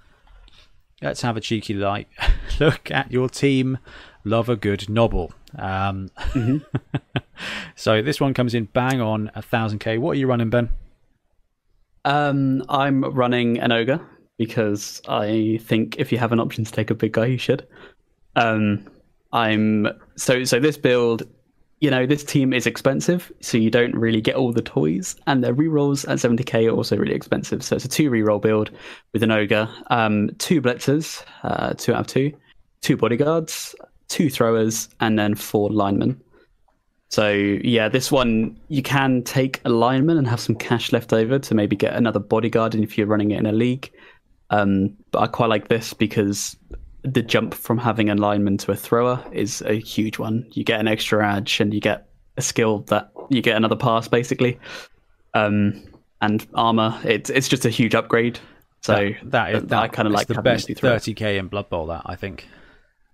let's have a cheeky light [laughs] look at your team. Love a good nobble. Um, mm-hmm. [laughs] so this one comes in bang on a thousand k. What are you running, Ben? Um, I'm running an ogre because I think if you have an option to take a big guy, you should. Um, I'm so so. This build you know, this team is expensive, so you don't really get all the toys, and their rerolls at 70k are also really expensive. So it's a two reroll build with an ogre, um, two blitzers, uh, two out of two, two bodyguards, two throwers, and then four linemen. So yeah, this one you can take a lineman and have some cash left over to maybe get another bodyguard if you're running it in a league. Um, but I quite like this because the jump from having a lineman to a thrower is a huge one. You get an extra edge and you get a skill that you get another pass basically. Um, and armor, it's it's just a huge upgrade. So that, that is that, I kind of like the best 30k in Blood Bowl. That I think. [laughs]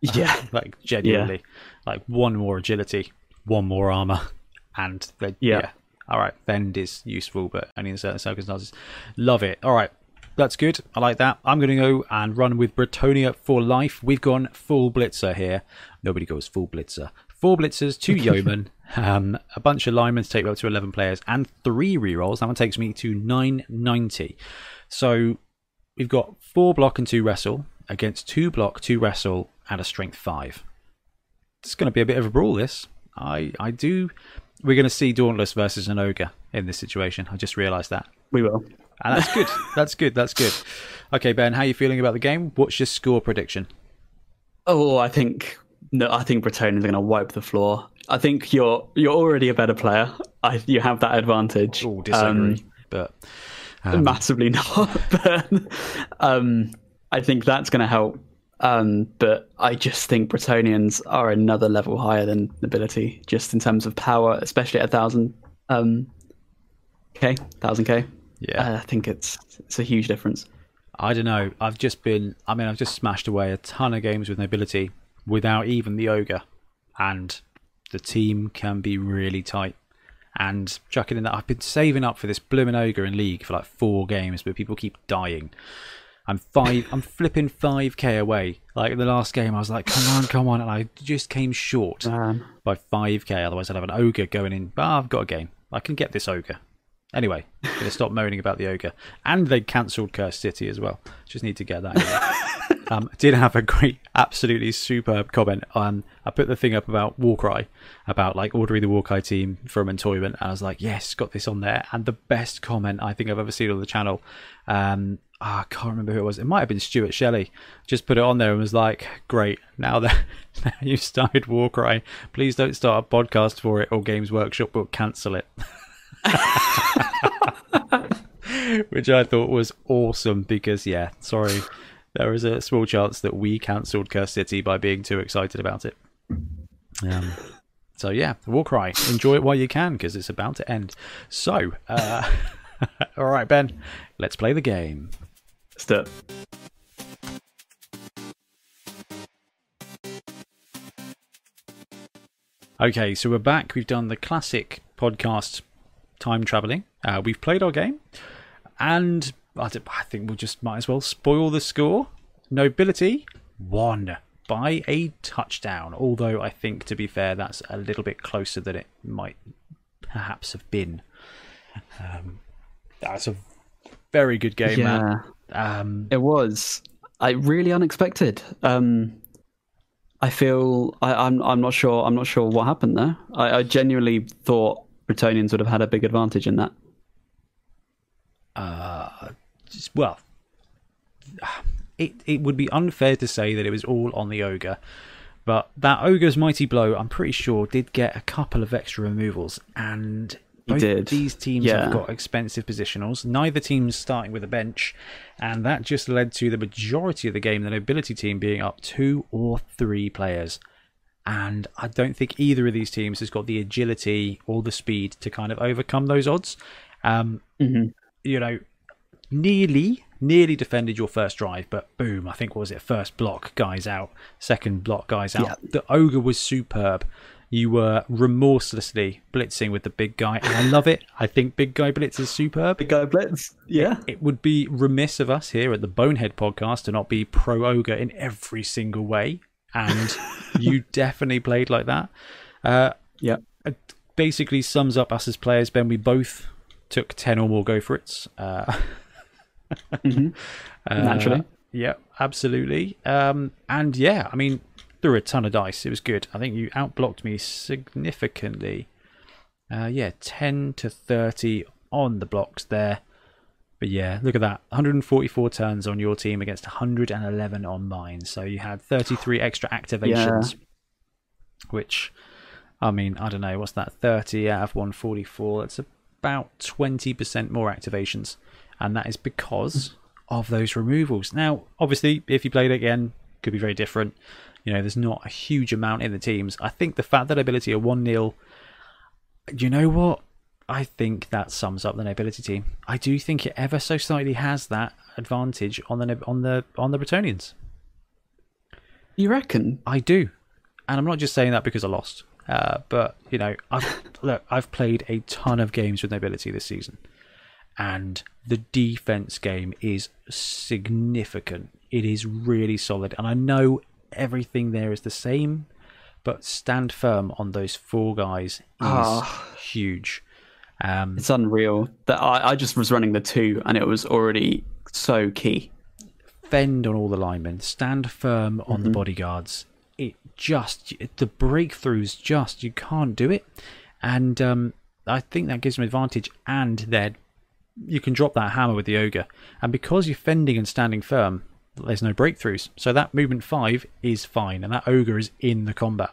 Yeah, [laughs] like genuinely, yeah. like one more agility, one more armor, and yeah. yeah. All right, bend is useful, but only in certain circumstances. Love it. All right, that's good. I like that. I'm going to go and run with Bretonnia for life. We've gone full blitzer here. Nobody goes full blitzer. Four blitzers, two [laughs] yeomen, um, a bunch of linemen to take me up to 11 players, and three rerolls. That one takes me to 990. So we've got four block and two wrestle against two block, two wrestle, and a strength five. It's going to be a bit of a brawl, this. I, I do. We're going to see Dauntless versus an ogre in this situation. I just realised that. We will. And that's good. that's good. That's good. Okay, Ben, how are you feeling about the game? What's your score prediction? Oh, I think no, I think Bretonnians are going to wipe the floor. I think you're you're already a better player. I, you have that advantage. Oh, disagree, um, but um... massively [laughs] not. but um, I think that's going to help. Um, but I just think Bretonnians are another level higher than Nobility, just in terms of power, especially at a thousand um, k, thousand k. Yeah, I think it's it's a huge difference. I don't know. I've just been. I mean, I've just smashed away a ton of games with nobility without even the ogre, and the team can be really tight. And chucking in that, I've been saving up for this blooming ogre in league for like four games, but people keep dying. I'm five. I'm flipping five k away. Like in the last game, I was like, "Come on, come on!" and I just came short Man. by five k. Otherwise, I'd have an ogre going in. But I've got a game. I can get this ogre. Anyway, I'm gonna stop moaning about the ogre, and they cancelled Curse City as well. Just need to get that. [laughs] um, did have a great, absolutely superb comment. Um, I put the thing up about Warcry, about like ordering the Warcry team from Entoyment, and I was like, yes, got this on there. And the best comment I think I've ever seen on the channel. Um, oh, I can't remember who it was. It might have been Stuart Shelley. Just put it on there and was like, "Great, now that [laughs] now you've started Warcry, please don't start a podcast for it, or Games Workshop will cancel it." [laughs] [laughs] Which I thought was awesome because, yeah, sorry, there is a small chance that we cancelled Curse City by being too excited about it. Um, so yeah, we'll Warcry. Enjoy it while you can because it's about to end. So, uh, [laughs] all right, Ben, let's play the game. Let's do it. Okay, so we're back. We've done the classic podcast time traveling. Uh, we've played our game, and I think we'll just might as well spoil the score. Nobility won by a touchdown. Although I think, to be fair, that's a little bit closer than it might perhaps have been. Um, that's a very good game, man. Yeah, Um, it was. I really unexpected. Um, I feel I, I'm I'm not sure I'm not sure what happened there. I, I genuinely thought Bretonnians would have had a big advantage in that. uh, just- well, [sighs] it it would be unfair to say that it was all on the ogre, but that ogre's mighty blow, I'm pretty sure, did get a couple of extra removals, and both did. these teams Yeah. have got expensive positionals. Neither team's starting with a bench, and that just led to the majority of the game, the nobility team being up two or three players. And I don't think either of these teams has got the agility or the speed to kind of overcome those odds. Um, Mhm. You know, nearly, nearly defended your first drive, but boom, I think what was it first block guys out, second block guys out. Yeah. The ogre was superb. You were remorselessly blitzing with the big guy, and I love it. I think big guy blitz is superb. Big guy blitz. Yeah. It would be remiss of us here at the Bonehead podcast to not be pro ogre in every single way, and [laughs] you definitely played like that. Uh, Yeah. it basically sums up us as players. Ben, we both took ten or more go for it. Uh, [laughs] Mhm. uh, Naturally. yeah, absolutely. Um, and yeah, I mean, threw a ton of dice. It was good. I think you outblocked me significantly. Uh, yeah, ten to thirty on the blocks there. But yeah, look at that. 144 turns on your team against 111 on mine. So you had 33 extra activations. Which, I mean, I don't know. What's that? 30 out of 144. That's about 20% more activations. And that is because of those removals. Now, obviously, if you played it again, could be very different. You know, there's not a huge amount in the teams. I think the fact that ability are 1 0, you know what? I think that sums up the nobility team. I do think it ever so slightly has that advantage on the on the on the Bretonnians. You reckon? I do, and I'm not just saying that because I lost. Uh, but you know, I've [laughs] look, I've played a ton of games with nobility this season, and the defense game is significant. It is really solid, and I know everything there is the same, but stand firm on those four guys is Ah. huge. Um, It's unreal. That I, I just was running the two, and it was already so key. fend on all the linemen, stand firm on Mm-hmm. the bodyguards. It just the breakthroughs just you can't do it, and um, I think that gives them advantage. And then you can drop that hammer with the ogre, and because you're fending and standing firm, there's no breakthroughs. So that movement five is fine, and that ogre is in the combat.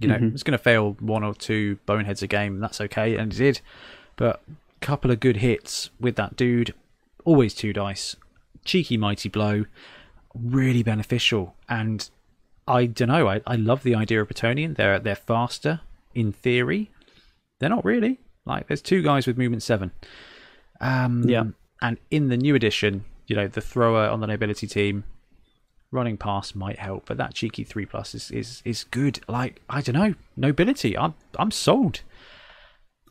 You know, Mm-hmm. it's going to fail one or two boneheads a game, and that's okay, and it did. But a couple of good hits with that dude, always two dice, cheeky mighty blow, really beneficial. And I don't know, I, I love the idea of Bretonnian. They're they're faster in theory. They're not really. Like there's two guys with movement seven. Um, Yeah. And in the new edition, you know, the thrower on the nobility team, running past might help, but that cheeky three plus is, is, is good. Like, I don't know, nobility. I'm I'm sold.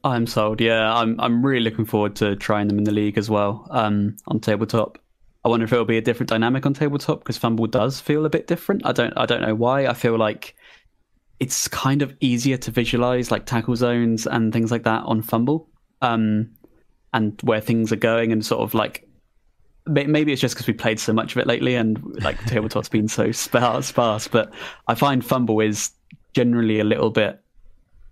I'm sold. Yeah, I'm. I'm really looking forward to trying them in the league as well. Um, on tabletop. I wonder if it'll be a different dynamic on tabletop because FUMBBL does feel a bit different. I don't. I don't know why. I feel like it's kind of easier to visualize like tackle zones and things like that on FUMBBL, um, and where things are going and sort of like maybe it's just because we played so much of it lately and like tabletop's been so sparse, sparse. But I find FUMBBL is generally a little bit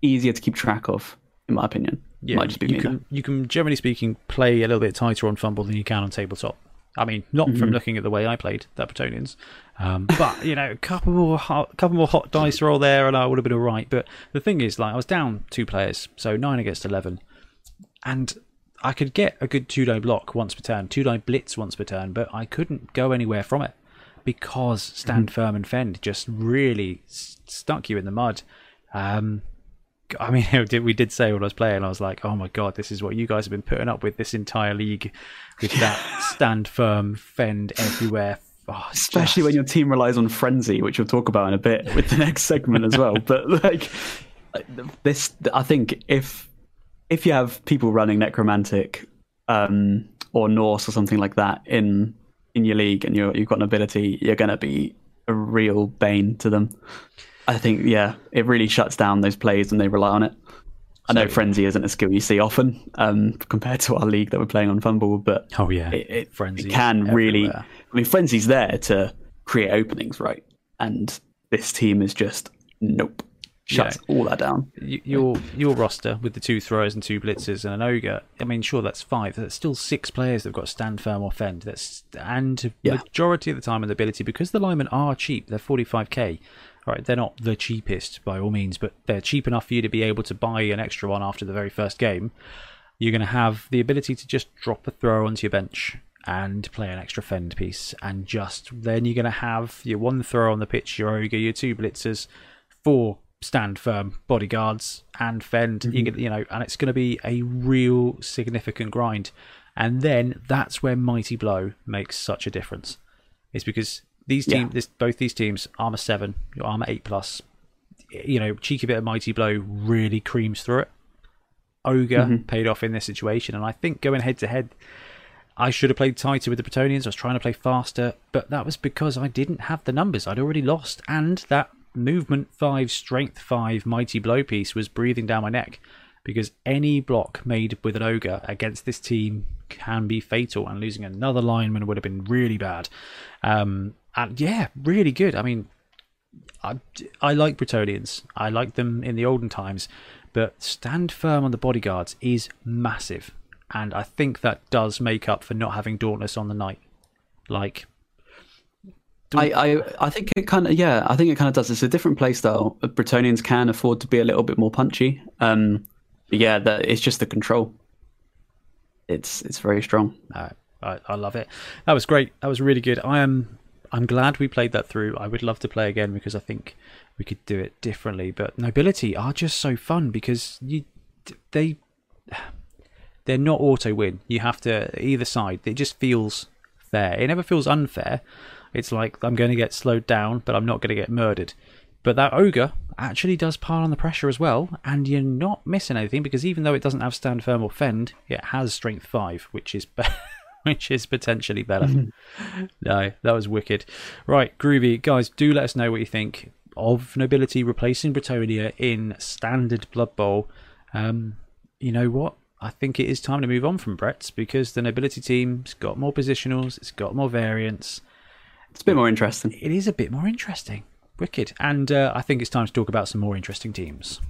easier to keep track of, in my opinion. Might just be you me. can you can generally speaking play a little bit tighter on FUMBBL than you can on tabletop. I mean, not Mm-hmm. from looking at the way I played the Bretonnians, um, [laughs] but you know, a couple more hot, couple more hot dice roll there, and I would have been all right. But the thing is, like, I was down two players, so nine against eleven, and I could get a good two die block once per turn, two die blitz once per turn, but I couldn't go anywhere from it because stand firm and fend just really stuck you in the mud. Um, I mean, [laughs] we did say when I was playing, I was like, "Oh my god, this is what you guys have been putting up with this entire league, with [laughs] that stand firm, fend everywhere." Oh, Especially just- when your team relies on frenzy, which we'll talk about in a bit with the next segment as well. But [laughs] like this, I think if if you have people running necromantic um, or Norse or something like that in in your league, and you're, you've got an ability, you're going to be a real bane to them. I think, yeah, it really shuts down those plays when they rely on it. I know So- frenzy isn't a skill you see often um, compared to our league that we're playing on FUMBBL, but oh yeah, it, it, Frenzy it can really. everywhere. I mean, frenzy's there to create openings, right? And this team is just nope, shuts all that down. Your your roster with the two throwers and two blitzers and an ogre. I mean, sure, that's five. That's still six players that've got to stand firm or fend. That's and Yeah. majority of the time, and the ability because the linemen are cheap. They're forty five k. Right, they're not the cheapest by all means, but they're cheap enough for you to be able to buy an extra one after the very first game. You're going to have the ability to just drop a thrower onto your bench and play an extra fend piece, and just then you're going to have your one thrower on the pitch, your ogre, your two blitzers, four stand firm bodyguards, and fend. You mm-hmm. get, you know, and it's going to be a real significant grind. And then that's where mighty blow makes such a difference. It's because these Yeah. teams, this both these teams, armor seven, your armor eight plus, you know, cheeky bit of mighty blow really creams through it. Ogre mm-hmm. paid off in this situation, and I think going head to head, I should have played tighter with the Bretonnians. I was trying to play faster, but that was because I didn't have the numbers. I'd already lost, and that movement five, strength five, mighty blow piece was breathing down my neck. Because any block made with an ogre against this team can be fatal, and losing another lineman would have been really bad. Um, and yeah, really good. I mean, I, I like Bretonnians. I like them in the olden times, but stand firm on the bodyguards is massive, and I think that does make up for not having Dauntless on the night. Like, I, I, I think it kind of yeah I think it kind of does. It's a different play style. Bretonnians can afford to be a little bit more punchy. Um, yeah, that it's just the control. It's it's very strong. I, I love it. That was great. That was really good. I am. I'm glad we played that through. I would love to play again because I think we could do it differently. But nobility are just so fun because you, they, they're not auto win. You have to either side. It just feels fair. It never feels unfair. It's like I'm going to get slowed down, but I'm not going to get murdered. But that ogre actually does pile on the pressure as well, and you're not missing anything because even though it doesn't have stand firm or fend, it has strength five, which is be- [laughs] which is potentially better. no, that was wicked. Right, groovy guys, do let us know what you think of nobility replacing Bretonnia in standard Blood Bowl. Um, you know what? I think it is time to move on from Brett's because the nobility team's got more positionals, it's got more variants. It's a bit more interesting. It is a bit more interesting. Wicked. And uh, I think it's time to talk about some more interesting teams.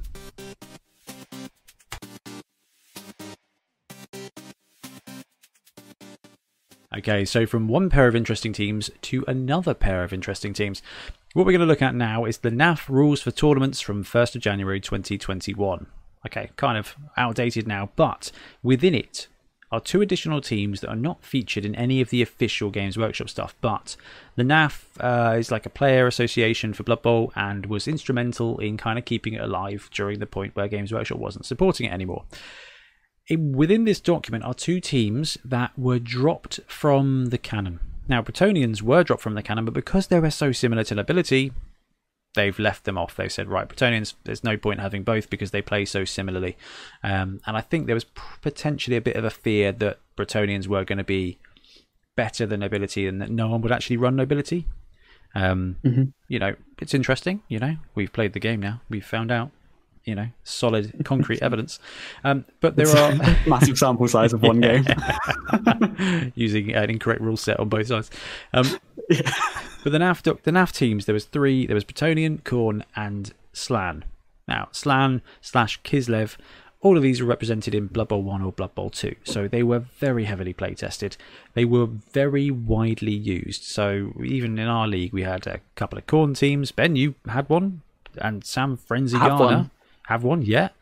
Okay, so from one pair of interesting teams to another pair of interesting teams. What we're going to look at now is the NAF rules for tournaments from 1st of January 2021. Okay, kind of outdated now, but within it are two additional teams that are not featured in any of the official Games Workshop stuff. But the NAF uh, is like a player association for Blood Bowl and was instrumental in kind of keeping it alive during the point where Games Workshop wasn't supporting it anymore. In- within this document are two teams that were dropped from the canon. Now, Bretonnians were dropped from the canon, but because they were so similar to Nobility, they've left them off. They said, right, Bretonnians, there's no point having both because they play so similarly. Um, and I think there was potentially a bit of a fear that Bretonnians were going to be better than Nobility and that no one would actually run Nobility. Um, You know, it's interesting. You know, we've played the game now. We've found out. You know, solid, [laughs] concrete evidence. Um, but there are [laughs] Massive sample size of one game. [laughs] using an incorrect rule set on both sides. Um, But the NAF the NAF teams there was three. There was Bretonnian, Khorne, and Slann. Now Slann slash Kislev, all of these were represented in Blood Bowl one or Blood Bowl two, so they were very heavily play tested. They were very widely used. So even in our league, we had a couple of Khorne teams. Ben, you had one, and Sam Frenzy Have Garner one. Have one, yet.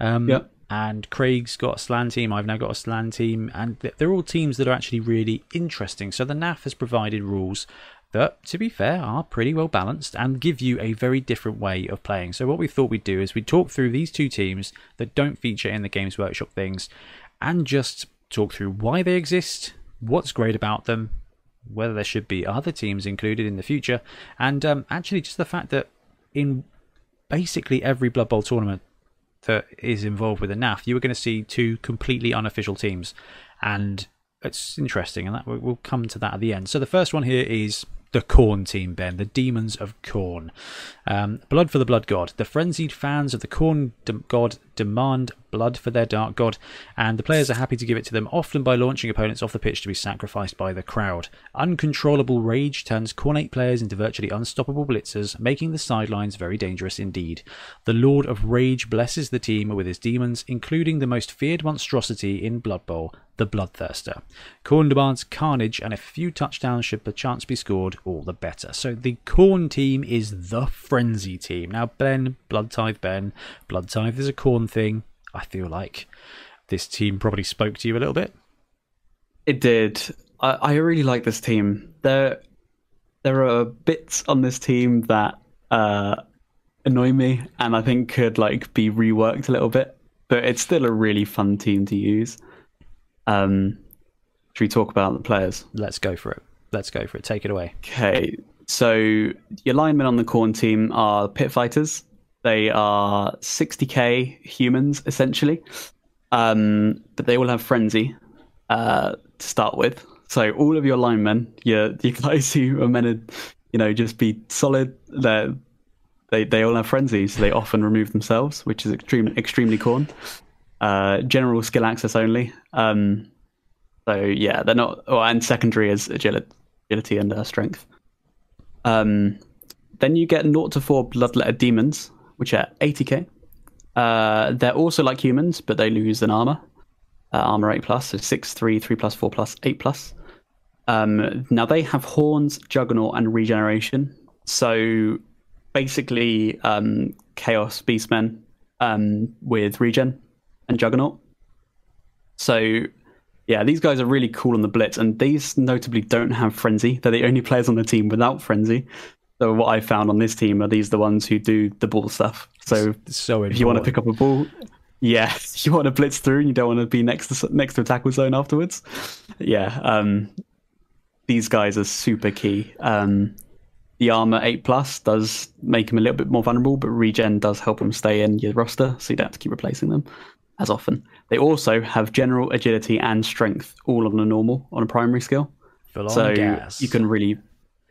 Um, and Craig's got a Slann team. I've now got a Slann team, and they're all teams that are actually really interesting. So the NAF has provided rules that, to be fair, are pretty well balanced and give you a very different way of playing. So what we thought we'd do is we'd talk through these two teams that don't feature in the Games Workshop things, and just talk through why they exist, what's great about them, whether there should be other teams included in the future, and um, actually just the fact that in basically every Blood Bowl tournament that is involved with a NAF, you are going to see two completely unofficial teams, and it's interesting, and that we'll come to that at the end. So the first one here is the Khorne team, Ben, the Demons of Khorne. Um, blood for the Blood God. The frenzied fans of the Khorne God demand blood for their dark god, and the players are happy to give it to them, often by launching opponents off the pitch to be sacrificed by the crowd. Uncontrollable rage turns Khornate players into virtually unstoppable blitzers, making the sidelines very dangerous indeed. The Lord of Rage blesses the team with his demons, including the most feared monstrosity in Blood Bowl, the Bloodthirster. Khorne demands carnage, and a few touchdowns should perchance be scored, all the better. So the Khorne team is the Frenzy team. Now, Ben, Blood Tithe Ben, Blood Tithe is a Khorne thing. I feel like this team probably spoke to you a little bit. It did. I, I really like this team. There, there are bits on this team that uh, annoy me, and I think could like be reworked a little bit. But it's still a really fun team to use. Um, should we talk about the players? Let's go for it. Let's go for it. Take it away. Okay. So your linemen on the Khorne team are pit fighters. They are 60k humans essentially, um, but they all have frenzy uh, to start with. So all of your linemen, your [laughs] your guys who are meant to, you know, just be solid, they they all have frenzy, so they often remove themselves, which is extremely extremely Khorne. Uh, general skill access only. Um, so yeah, they're not. Oh, and secondary is agility, agility and uh, strength. Um, then you get 0 to 4 bloodletter demons, which are 80k. Uh, they're also like humans, but they lose an armor. Uh, armor 8 plus, so 6, 3, 3 plus, 4 plus, 8 plus. Um, now they have horns, juggernaut, and regeneration. So basically, um, chaos beastmen um, with regen and juggernaut. So yeah, these guys are really cool on the blitz, and these notably don't have frenzy. They're the only players on the team without frenzy. So what I found on this team are these the ones who do the ball stuff. So, so if you want to pick up a ball, yeah, [laughs] you want to blitz through and you don't want to be next to next to a tackle zone afterwards. Yeah, um, these guys are super key. Um, the armor eight plus does make him a little bit more vulnerable, but regen does help him stay in your roster, so you don't have to keep replacing them as often. They also have general agility and strength all on a normal on a primary skill. so gas. you can really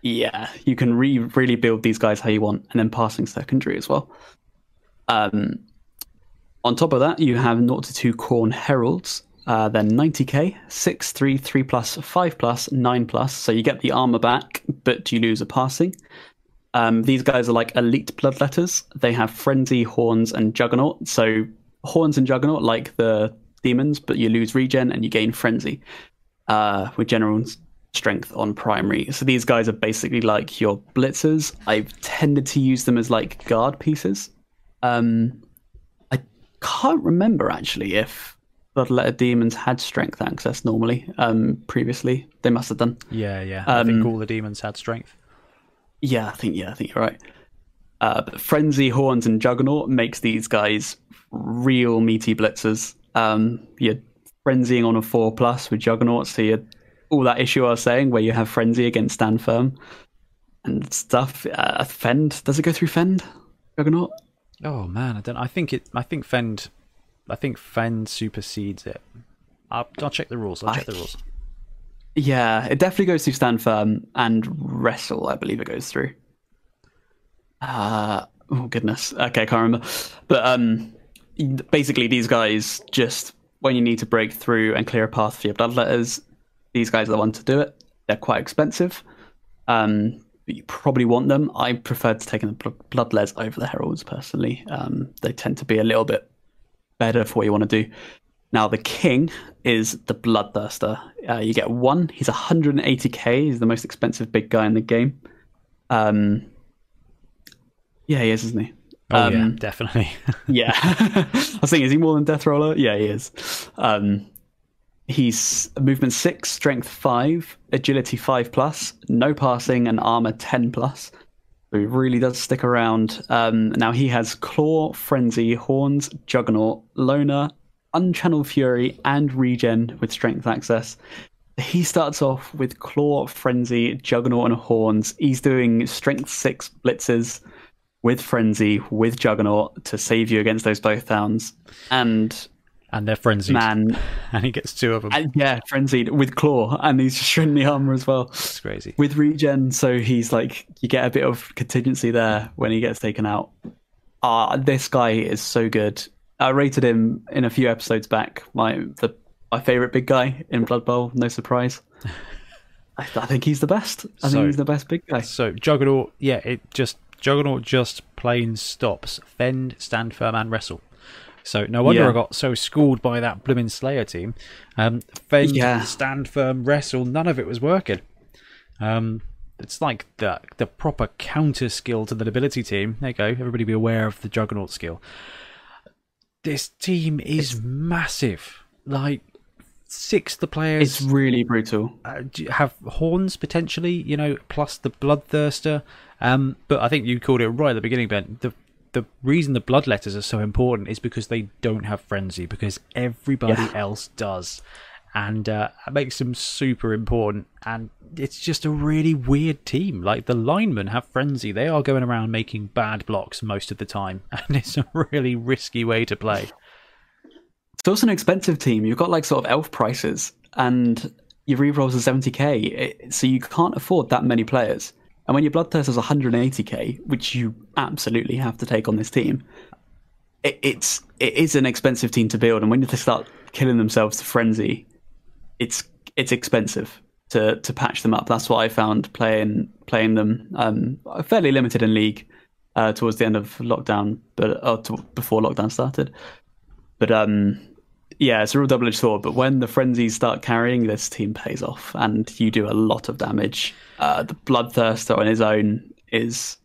yeah, you can re- really build these guys how you want, and then passing secondary as well. Um, on top of that, you have 0 to 2 Khorne Heralds. Uh, then 90k, 6, 3, 3 plus, 5 plus, 9 plus. So you get the armor back, but you lose a passing. Um, these guys are like elite bloodletters. They have frenzy, horns, and juggernaut. So horns and juggernaut like the demons, but you lose regen and you gain frenzy uh, with general strength on primary. So these guys are basically like your blitzers. I've tended to use them as like guard pieces. Um, I can't remember actually if Bloodletter Demons had strength access normally. Um, previously they must have done. Yeah, yeah. Um, I think um, all the demons had strength. Yeah, I think yeah, I think you're right. Uh, but Frenzy, Horns, and Juggernaut makes these guys real meaty blitzers. Um, you're frenzying on a four plus with Juggernaut, so you're all that issue I was saying, where you have frenzy against stand firm and stuff. Uh, fend does it go through fend? Juggernaut? Oh man, I don't. I think it. I think fend. I think fend supersedes it. I'll, I'll check the rules. I'll check I, the rules. Yeah, it definitely goes through stand firm and wrestle. I believe it goes through. Uh, oh goodness. Okay, I can't remember. But um, basically, these guys just when you need to break through and clear a path for your bloodletters, these guys are the ones to do it. They're quite expensive. Um, but you probably want them. I prefer to take the bloodletters over the heralds personally. Um, they tend to be a little bit better for what you want to do. Now the king is the bloodthirster. Uh, you get one. He's 180k. He's the most expensive big guy in the game. Um, yeah, he is, isn't he? Oh yeah, Um, definitely. [laughs] Yeah. [laughs] I was thinking, is he more than Death Roller? Yeah, he is. Um, he's movement six, strength five, agility five plus, no passing, and armor 10 plus. So he really does stick around. Um, now he has Claw, Frenzy, Horns, Juggernaut, Loner, Unchanneled Fury, and Regen with strength access. He starts off with Claw, Frenzy, Juggernaut, and Horns. He's doing strength six blitzes with Frenzy, with Juggernaut to save you against those both downs. And and they're frenzied, man, [laughs] and he gets two of them. and yeah, frenzied with claw, and he's shredding the armor as well It's crazy. with regen. So he's like, you get a bit of contingency there when he gets taken out. Ah, this guy is so good. I rated him in a few episodes back. My the my favorite big guy in Blood Bowl. No surprise. [laughs] I, I think he's the best. I So- think he's the best big guy. So Juggernaut, yeah, it just Juggernaut just plain stops. Fend, stand firm, and wrestle. So no wonder Yeah. I got so schooled by that blooming Slayer team. Um, fend, Yeah. stand firm, wrestle. None of it was working. Um, it's like the the proper counter skill to the nobility team. There you go. Everybody be aware of the Juggernaut skill. This team is massive. Like six the players It's really brutal. uh, have horns potentially, you know, plus the bloodthirster. Um, but I think you called it right at the beginning, Ben. The the reason the blood letters are so important is because they don't have frenzy, because everybody Yeah. else does, and uh, it makes them super important. And it's just a really weird team. Like the linemen have frenzy; they are going around making bad blocks most of the time, [laughs] and it's a really risky way to play. It's also an expensive team. You've got like sort of elf prices, and your rerolls are 70k, so you can't afford that many players. And when your blood bloodthirst is 180k, which you absolutely have to take on this team, it, it's it is an expensive team to build. And when they start killing themselves to frenzy, it's it's expensive to to patch them up. That's what I found playing playing them. Um, fairly limited in league uh, towards the end of lockdown, but uh, to, before lockdown started. But um, yeah, it's a real double edged sword. But when the frenzies start carrying, this team pays off, and you do a lot of damage. Uh, the bloodthirster on his own is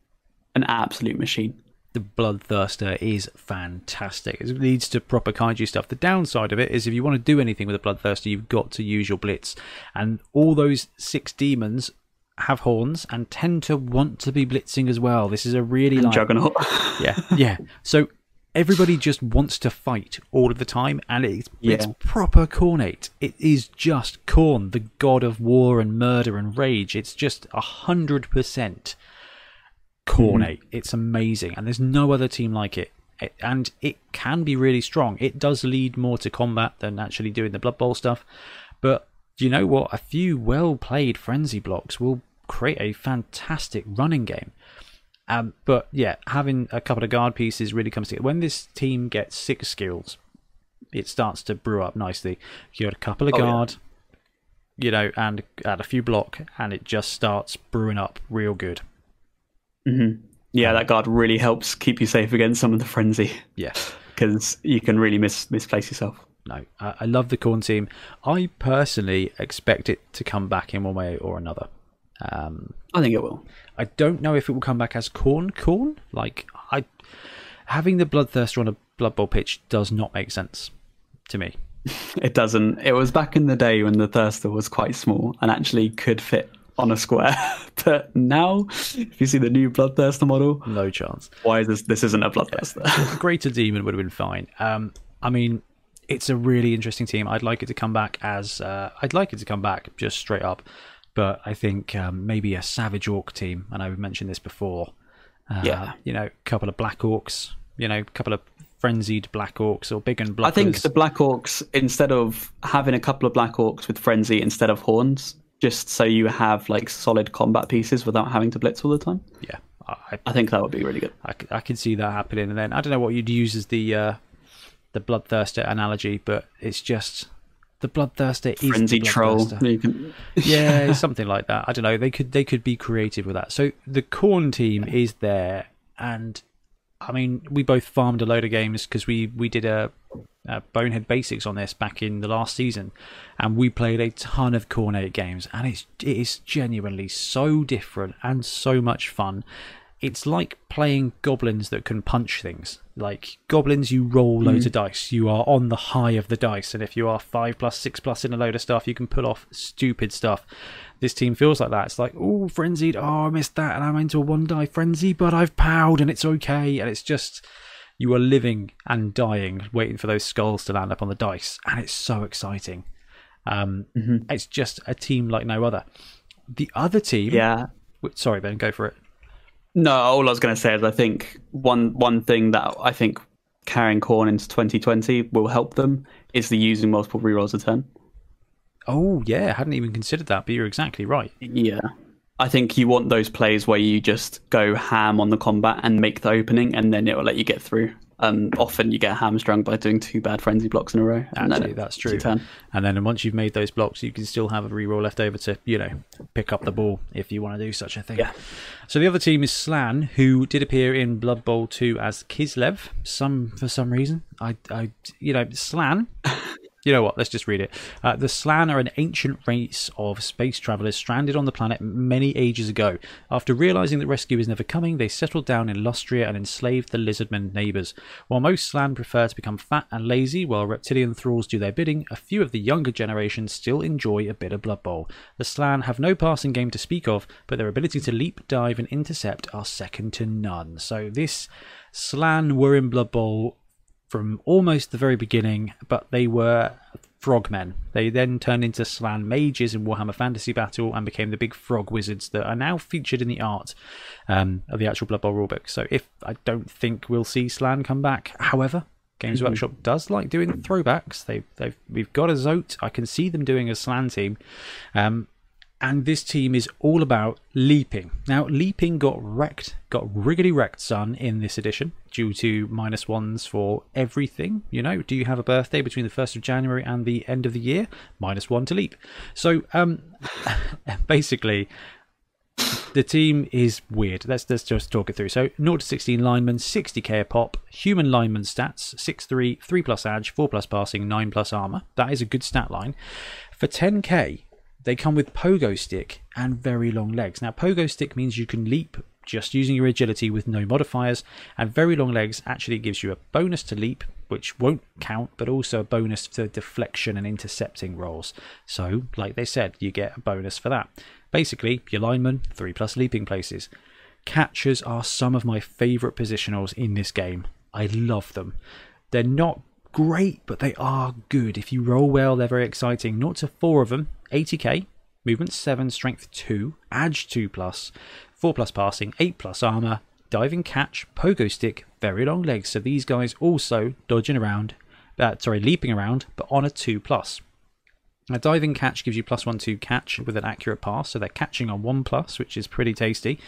an absolute machine. the Bloodthirster is fantastic. It leads to proper kaiju stuff. The downside of it is if you want to do anything with a Bloodthirster, you've got to use your Blitz. And all those six demons have horns and tend to want to be blitzing as well. This is a really like Juggernaut. yeah, [laughs] yeah. So everybody just wants to fight all of the time, and it's it's proper Khornate. It is just Khorne, the god of war and murder and rage. It's just a hundred percent Khornate. Mm-hmm. It's amazing, and there's no other team like it. It- And it can be really strong. It does lead more to combat than actually doing the Blood Bowl stuff. But you know what? A few well played frenzy blocks will create a fantastic running game. Um, but yeah, having a couple of guard pieces really comes together. When this team gets six skills, it starts to brew up nicely. You got a couple of Oh, yeah. guard, you know, and add a few block, and it just starts brewing up real good. yeah, that guard really helps keep you safe against some of the frenzy Yeah. [laughs] because you can really mis- misplace yourself. No, I, I love the Khorne team. I personally expect it to come back in one way or another. Um, I think it will. I don't know if it will come back as Khorne Khorne. Like I having the bloodthirster on a blood bowl pitch does not make sense to me. [laughs] It doesn't. It was back in the day when the thirster was quite small and actually could fit on a square. [laughs] but now, if you see the new bloodthirster model, No chance. why is this? This isn't a bloodthirster. [laughs] A Greater Demon would have been fine. Um, I mean, it's a really interesting team. I'd like it to come back as uh, I'd like it to come back just straight up. But I think um, maybe a Savage Orc team, and I've mentioned this before. Uh, Yeah. you know, a couple of Black Orcs. You know, a couple of frenzied Black Orcs or big and black. I think the Black Orcs, instead of having a couple of Black Orcs with frenzy instead of horns, just so you have like solid combat pieces without having to blitz all the time. yeah, I, I think that would be really good. I can see that happening. And then I don't know what you'd use as the uh, the bloodthirster analogy, but it's just the bloodthirster is Frenzy the troll. Can, [laughs] yeah, something like that. I don't know. They could they could be creative with that. So the Khorne team is there, and I mean, we both farmed a load of games because we we did a, a bonehead basics on this back in the last season, and we played a ton of Khornate games, and it's it is genuinely so different and so much fun. It's like playing goblins that can punch things. Like goblins, you roll loads of dice. You are on the high of the dice, and if you are five plus, six plus in a load of stuff, you can pull off stupid stuff. This team feels like that. It's like, oh, frenzied. Oh, I missed that, and I'm into a one die frenzy, but I've powed, and it's okay. And it's just you are living and dying, waiting for those skulls to land up on the dice, and it's so exciting. Um, It's just a team like no other. The other team, Yeah. Sorry, Ben, go for it. No, all I was going to say is I think one one thing that I think carrying Khorne into 2020 will help them is the using multiple rerolls a turn. Oh yeah, I hadn't even considered that, but you're exactly right. Yeah. I think you want those plays where you just go ham on the combat and make the opening, and then it will let you get through. Um, often you get hamstrung by doing two bad frenzy blocks in a row. And Actually, that's true. And then once you've made those blocks, you can still have a reroll left over to, you know, pick up the ball if you want to do such a thing. Yeah. So the other team is Slann, who did appear in Blood Bowl 2 as Kislev. Some for some reason, I, I, you know, Slann. You know what? Let's just read it. Uh, the Slann are an ancient race of space travelers stranded on the planet many ages ago. After realizing that rescue is never coming, they settled down in Lustria and enslaved the lizardmen neighbors. While most Slann prefer to become fat and lazy, while reptilian thralls do their bidding, a few of the younger generation still enjoy a bit of Blood Bowl. The Slann have no passing game to speak of, but their ability to leap, dive, and intercept are second to none. So this Slann were in Blood Bowl from almost the very beginning, but they were frogmen. They then turned into Slann mages in Warhammer Fantasy Battle and became the big frog wizards that are now featured in the art um, of the actual Blood Bowl rulebook. So if I don't think we'll see Slann come back, however. Games Workshop does like doing throwbacks. They, they've we've got a Zoat. I can see them doing a Slann team, um, and this team is all about leaping. Now, leaping got wrecked, got riggedy wrecked, son, in this edition due to minus ones for everything. You know, do you have a birthday between the 1st of January and the end of the year? Minus one to leap. So, um, [laughs] basically, the team is weird. Let's let's just talk it through. So 0 to 16 linemen, 60k a pop, human lineman stats, 6'3, 3 plus edge, 4 plus passing, 9 plus armor. That is a good stat line. For 10k, they come with pogo stick and very long legs. Now pogo stick means you can leap just using your agility with no modifiers, and very long legs actually gives you a bonus to leap, which won't count, but also a bonus for deflection and intercepting rolls. So, like they said, you get a bonus for that. Basically, your lineman, 3 plus leaping places. Catchers are some of my favourite positionals in this game. I love them. They're not great, but they are good. If you roll well, they're very exciting. Not to four of them, 80k, movement 7, strength 2, edge 2 plus, 4 plus passing, 8 plus armor, diving catch, pogo stick, very long legs. So these guys also dodging around, uh, sorry, leaping around, but on a 2 plus. A diving catch gives you plus one two catch with an accurate pass, so they're catching on one plus, which is pretty tasty.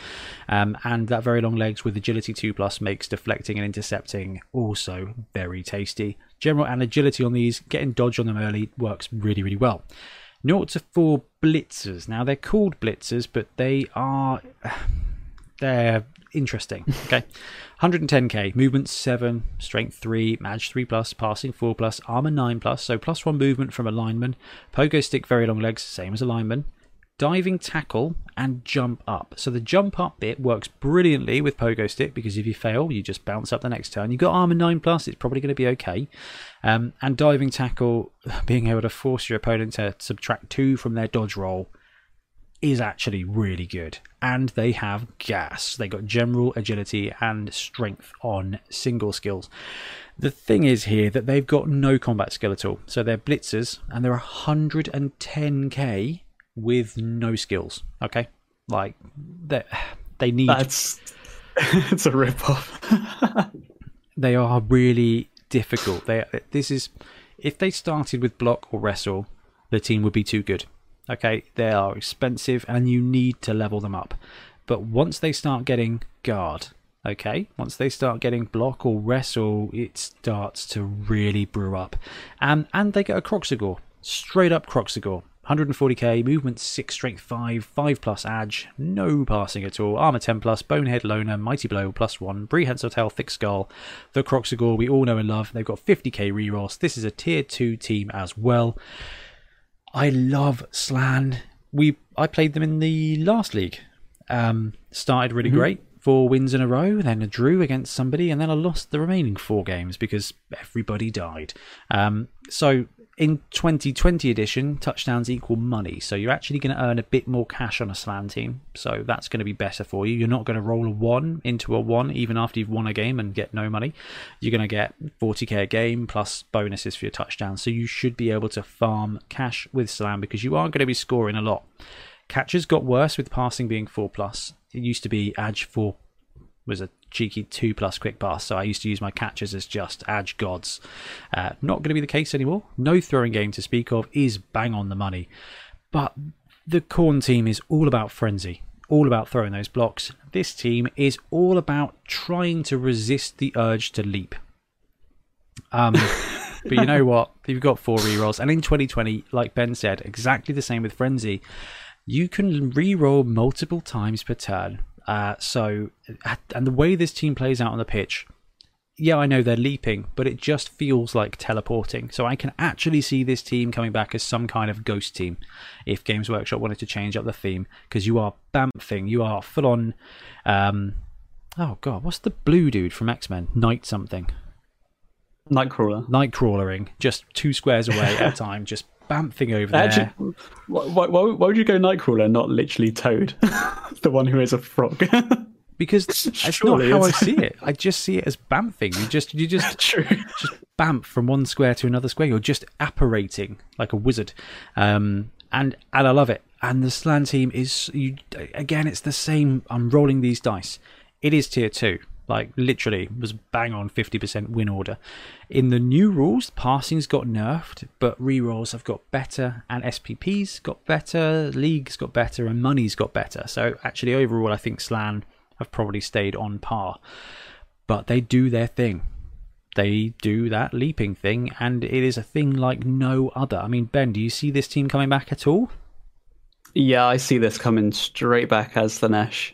Um, and that very long legs with agility two plus makes deflecting and intercepting also very tasty. General and agility on these, getting dodge on them early works really really well. 0 to 4 blitzers. Now they're called blitzers, but they are [sighs] they're interesting. [laughs] Okay, 110k, movement seven, strength three, match three plus, passing four plus, armor nine plus. So plus one movement from a lineman. Pogo stick, very long legs, same as a lineman. Diving tackle and jump up. So the jump up bit works brilliantly with pogo stick because if you fail, you just bounce up the next turn. You've got armor nine plus, it's probably going to be okay. Um, and diving tackle, [laughs] being able to force your opponent to subtract two from their dodge roll is actually really good. And they have gas. They got general agility and strength on single skills. The thing is here that they've got no combat skill at all. So they're blitzers and they're 110k with no skills. Okay? Like they they need That's [laughs] it's a rip off. [laughs] they are really difficult. They this is if they started with block or wrestle, the team would be too good. Okay, they are expensive and you need to level them up. But once they start getting guard, okay, once they start getting block or wrestle, it starts to really brew up. And and they get a Croxigor, straight up Croxigor. 140k, movement 6, strength 5, 5 plus edge, no passing at all, armor 10 plus, bonehead loner, mighty blow plus 1, prehensile tail, thick skull, the Croxigor we all know and love. They've got 50k rerolls. This is a tier 2 team as well. I love Slann. We I played them in the last league. Um, started really great. four wins in a row, then a drew against somebody, and then I lost the remaining four games because everybody died. Um, so in 2020 edition, touchdowns equal money. So you're actually going to earn a bit more cash on a Slann team. So that's going to be better for you. You're not going to roll a one into a one even after you've won a game and get no money. You're going to get 40k a game plus bonuses for your touchdowns. So you should be able to farm cash with Slann because you aren't going to be scoring a lot. Catches got worse with passing being four plus. It used to be Edge four was a cheeky two plus quick pass. So I used to use my catches as just edge gods. Uh, not going to be the case anymore. No throwing game to speak of is bang on the money. But the Khorne team is all about frenzy, all about throwing those blocks. This team is all about trying to resist the urge to leap. Um, [laughs] but you know what? You've got four rerolls, and in 2020, like Ben said, exactly the same with frenzy. You can reroll multiple times per turn uh, so, and the way this team plays out on the pitch, yeah, I know they're leaping, but it just feels like teleporting. So I can actually see this team coming back as some kind of ghost team if Games Workshop wanted to change up the theme because you are bamfing, you are full on. Um, oh god, what's the blue dude from X Men? Night something. Nightcrawler. Nightcrawlering, just two squares away at [laughs] a time, just bamfing over there. Actually, why, why, why would you go Nightcrawler, not literally Toad, [laughs] the one who is a frog? [laughs] because that's not how I see it. I just see it as bamfing. You just you just [laughs] True. just bamf from one square to another square. You're just apparating like a wizard, um, and and I love it. And the Slann team is you again. It's the same. I'm rolling these dice. It is tier two. Like literally was bang on 50% win order. In the new rules, passing's got nerfed, but rerolls have got better, and SPP's got better, leagues got better, and money's got better. So actually, overall, I think Slann have probably stayed on par. But they do their thing they do that leaping thing, and it is a thing like no other. I mean, Ben, do you see this team coming back at all? Yeah, I see this coming straight back as Slaanesh,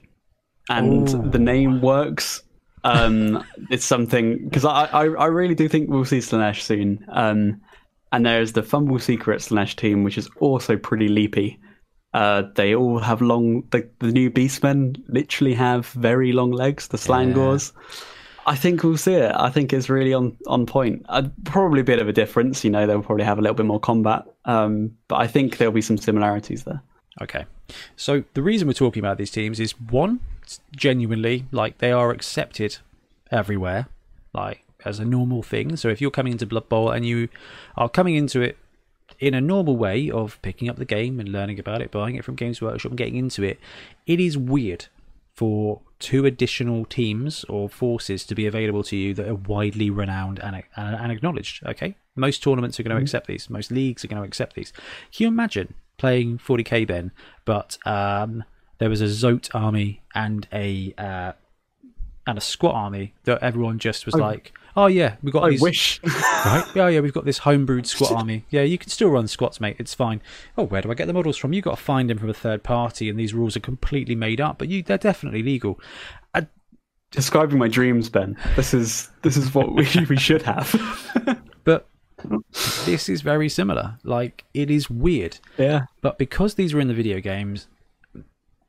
and Ooh. the name works. Um, it's something because I, I I really do think we'll see Slaanesh soon. Um, and there's the FUMBBL Secret Slaanesh team, which is also pretty leapy. Uh, they all have long. The, the new Beastmen literally have very long legs. The Slaangors. I think we'll see it. I think it's really on on point. Uh, probably a bit of a difference. You know, they'll probably have a little bit more combat. Um, but I think there'll be some similarities there. Okay. So the reason we're talking about these teams is one, genuinely like they are accepted everywhere, like as a normal thing. So if you're coming into Blood Bowl and you are coming into it in a normal way of picking up the game and learning about it, buying it from Games Workshop and getting into it, it is weird for two additional teams or forces to be available to you that are widely renowned and, and, and acknowledged. Okay, most tournaments are going to mm-hmm. accept these. Most leagues are going to accept these. Can you imagine playing 40k Ben, but um, there was a Zoat army and a uh, and a squat army that everyone just was like, "Oh yeah, we got I these." wish. [laughs] right? Yeah, yeah, we've got this homebrewed squat [laughs] army. Yeah, you can still run squats, mate. It's fine. Oh, where do I get the models from? You've got to find them from a third party, and these rules are completely made up, but you they're definitely legal. I, Describing my dreams, Ben. This is this is what we [laughs] we should have. but [laughs] this is very similar. Like it is weird, yeah. but because these are in the video games,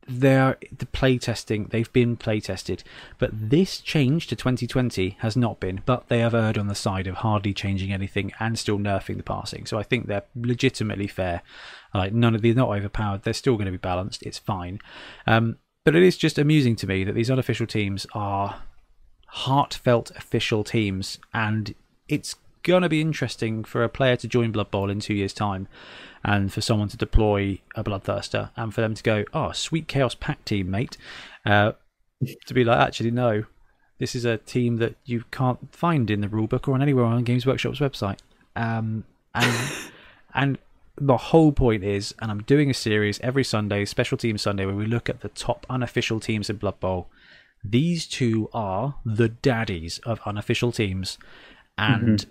they're the play testing. They've been play tested, but this change to 2020 has not been. But they have erred on the side of hardly changing anything and still nerfing the passing. So I think they're legitimately fair. Like none of they're not overpowered. They're still going to be balanced. It's fine. Um, but it is just amusing to me that these unofficial teams are heartfelt official teams, and it's gonna be interesting for a player to join Blood Bowl in two years' time, and for someone to deploy a Bloodthirster, and for them to go, "Oh, sweet Chaos Pact team, mate," uh, to be like, actually, no, this is a team that you can't find in the rulebook or on anywhere on Games Workshop's website, um, and [laughs] and the whole point is, and I'm doing a series every Sunday, Special Team Sunday, where we look at the top unofficial teams in Blood Bowl. These two are the daddies of unofficial teams, and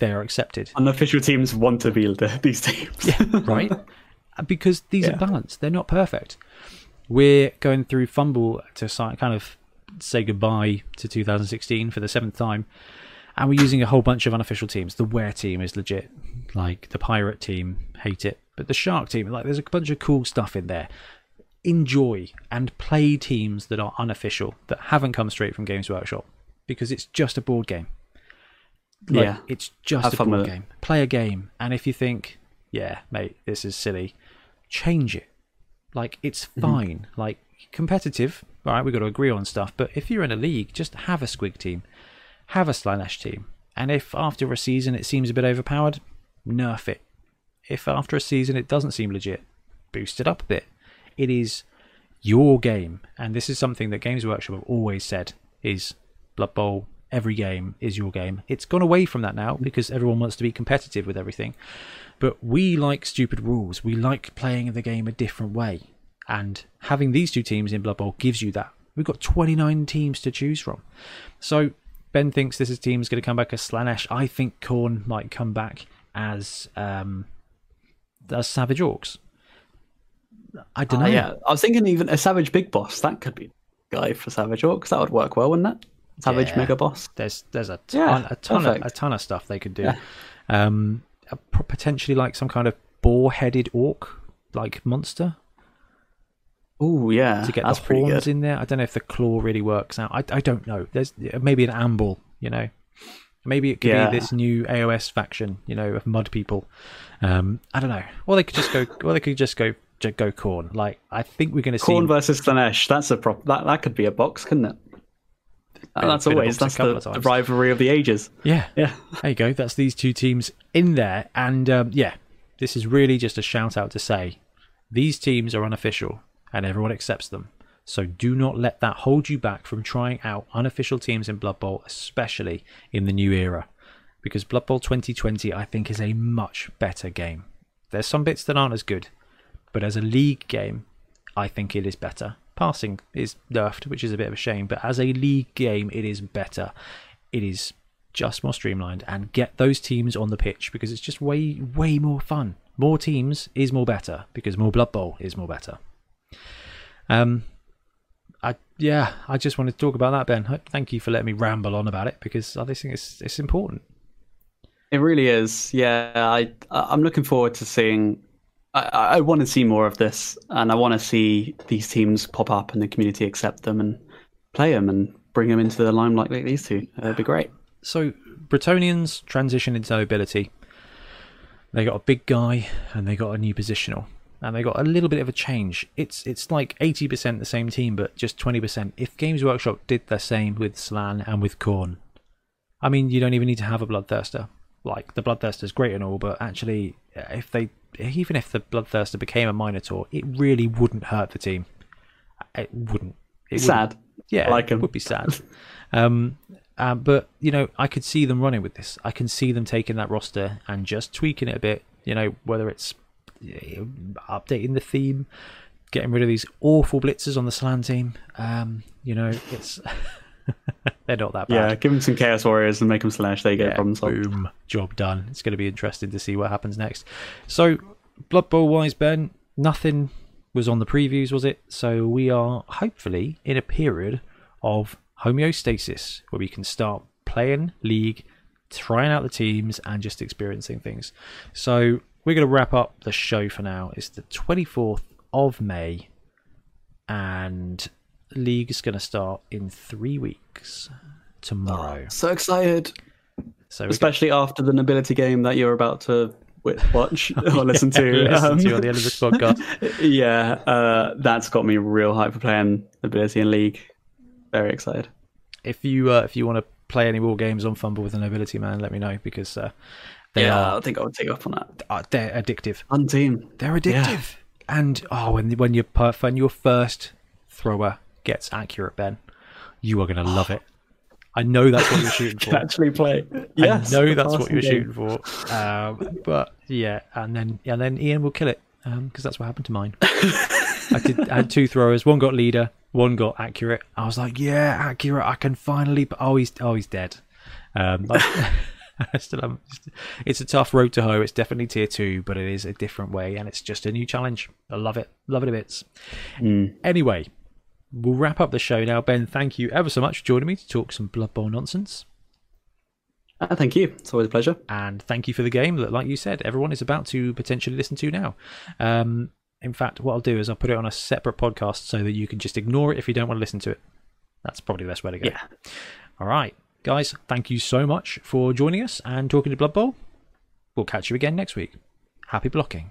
they are accepted, Unofficial teams want to be the, these teams. [laughs] right? Uh, because these Yeah. are balanced. They're not perfect. We're going through FUMBBL to kind of say goodbye to 2016 for the seventh time, and we're using a whole bunch of unofficial teams. The Were team is legit, like the Pirate team, hate it, but the Shark team, like there's a bunch of cool stuff in there. enjoy and play teams that are unofficial, that haven't come straight from Games Workshop, because it's just a board game. Like, Yeah. it's just Have a board it. game. Play a game, and if you think, yeah, mate, this is silly, change it. Like it's Mm-hmm. fine. Like competitive, right? we've got to agree on stuff. But if you're in a league, just have a squig team, have a Slaanesh team, and if after a season it seems a bit overpowered, nerf it. If after a season it doesn't seem legit, boost it up a bit. It is your game, and this is something that Games Workshop have always said: is Blood Bowl. Every game is your game. It's gone away from that now because everyone wants to be competitive with everything. But we like stupid rules. We like playing the game a different way. And having these two teams in Blood Bowl gives you that. We've got 29 teams to choose from. So Ben thinks this is team's going to come back as Slaanesh. I think Khorne might come back as um, as Savage Orcs. I don't Oh, know. yeah, I was thinking even a Savage Big Boss. That could be guy for Savage Orcs. That would work well, wouldn't it? Savage Yeah. Mega Boss. There's there's a Yeah, ton, a ton of a ton of stuff they could do. Yeah. Um, potentially like some kind of boar-headed orc like monster Oh yeah, to get that's the horns in there. I don't know if the claw really works out. I, I don't know. There's maybe an amble, you know. Maybe it could Yeah. be this new AOS faction, you know, of mud people. Um, I don't know. Or they could just go. Or they could just go just go Khorne. Like I think we're going to see. Khorne versus Slaanesh. That's a prop. That that could be a box, couldn't it? That's always that's the, the rivalry of the ages. yeah, Yeah. There you go. That's these two teams in there. And um, yeah, this is really just a shout out to say these teams are unofficial and everyone accepts them. So do not let that hold you back from trying out unofficial teams in Blood Bowl, especially in the new era. Because Blood Bowl 2020, I think, is a much better game. There's some bits that aren't as good, but as a league game, I think it is better. Passing is nerfed, which is a bit of a shame, but as a league game, it is better. It is just more streamlined and get those teams on the pitch because it's just way, way more fun. More teams is more better because more Blood Bowl is more better. Um, I yeah, I just wanted to talk about that, Ben. Thank you for letting me ramble on about it because I think it's it's important. It really is. Yeah, I I'm looking forward to seeing. I, I want to see more of this, and I want to see these teams pop up and the community accept them and play them and bring them into the limelight like these two. It'd be great. So Bretonnians transition into nobility. They got a big guy and they got a new positional. And they got a little bit of a change. It's it's like eighty percent the same team, but just twenty percent. If Games Workshop did the same with Slann and with Khorne, I mean, you don't even need to have a Bloodthirster. Like the Bloodthirster's great and all, but actually, if they even if the Bloodthirster became a Minotaur, it really wouldn't hurt the team. It wouldn't. It wouldn't. Sad. Yeah, I like it would be sad. um, uh, but you know, I could see them running with this. I can see them taking that roster and just tweaking it a bit. You know, whether it's updating the theme, getting rid of these awful blitzers on the Slann team. Um, you know, it's [laughs] [laughs] they're not that bad. Yeah, give them some Chaos Warriors and make them slash. They get. Yeah, problem solved. boom, job done. It's going to be interesting to see what happens next. So, Blood Bowl wise, Ben, nothing was on the previews, was it? So we are hopefully in a period of homeostasis where we can start playing league, trying out the teams, and just experiencing things. So we're going to wrap up the show for now. It's the 24th of May, and league is going to start in three weeks tomorrow. So excited, So we're especially after the nobility game that you're about to wi- watch [laughs] or listen to. listen um, to at the end of this podcast. [laughs] yeah, uh, that's got me real hype for playing nobility and league. Very excited. If you uh, if you want to play any more games on FUMBBL with the Nobility Man, let me know because uh, they yeah, I are think I would take up on that. uh, they're addictive. Fun team. They're addictive. And oh, when when your per- when your first thrower gets accurate, Ben, you are going to love it. I know that's what you're shooting [laughs] for. actually play. Yes, I know that's what you're game. shooting for. Um, [laughs] but yeah, and then and then Ian will kill it because that's what happened to mine. [laughs] I did. I had two throwers. One got leader. One got accurate. I was like, yeah, accurate. I can finally. Oh, he's oh he's dead. Um, like, I still am. It's a tough road to hoe. It's definitely tier two, but it is a different way, and it's just a new challenge. I love it. Love it a bits. Mm. Anyway, we'll wrap up the show now. Ben, thank you ever so much for joining me to talk some Blood Bowl nonsense. Uh, thank you. It's always a pleasure. and thank you for the game that, like you said, everyone is about to potentially listen to now. Um, In fact, what I'll do is I'll put it on a separate podcast so that you can just ignore it if you don't want to listen to it. That's probably the best way to go. Yeah. All right, guys, thank you so much for joining us and talking to Blood Bowl. We'll catch you again next week. Happy blocking.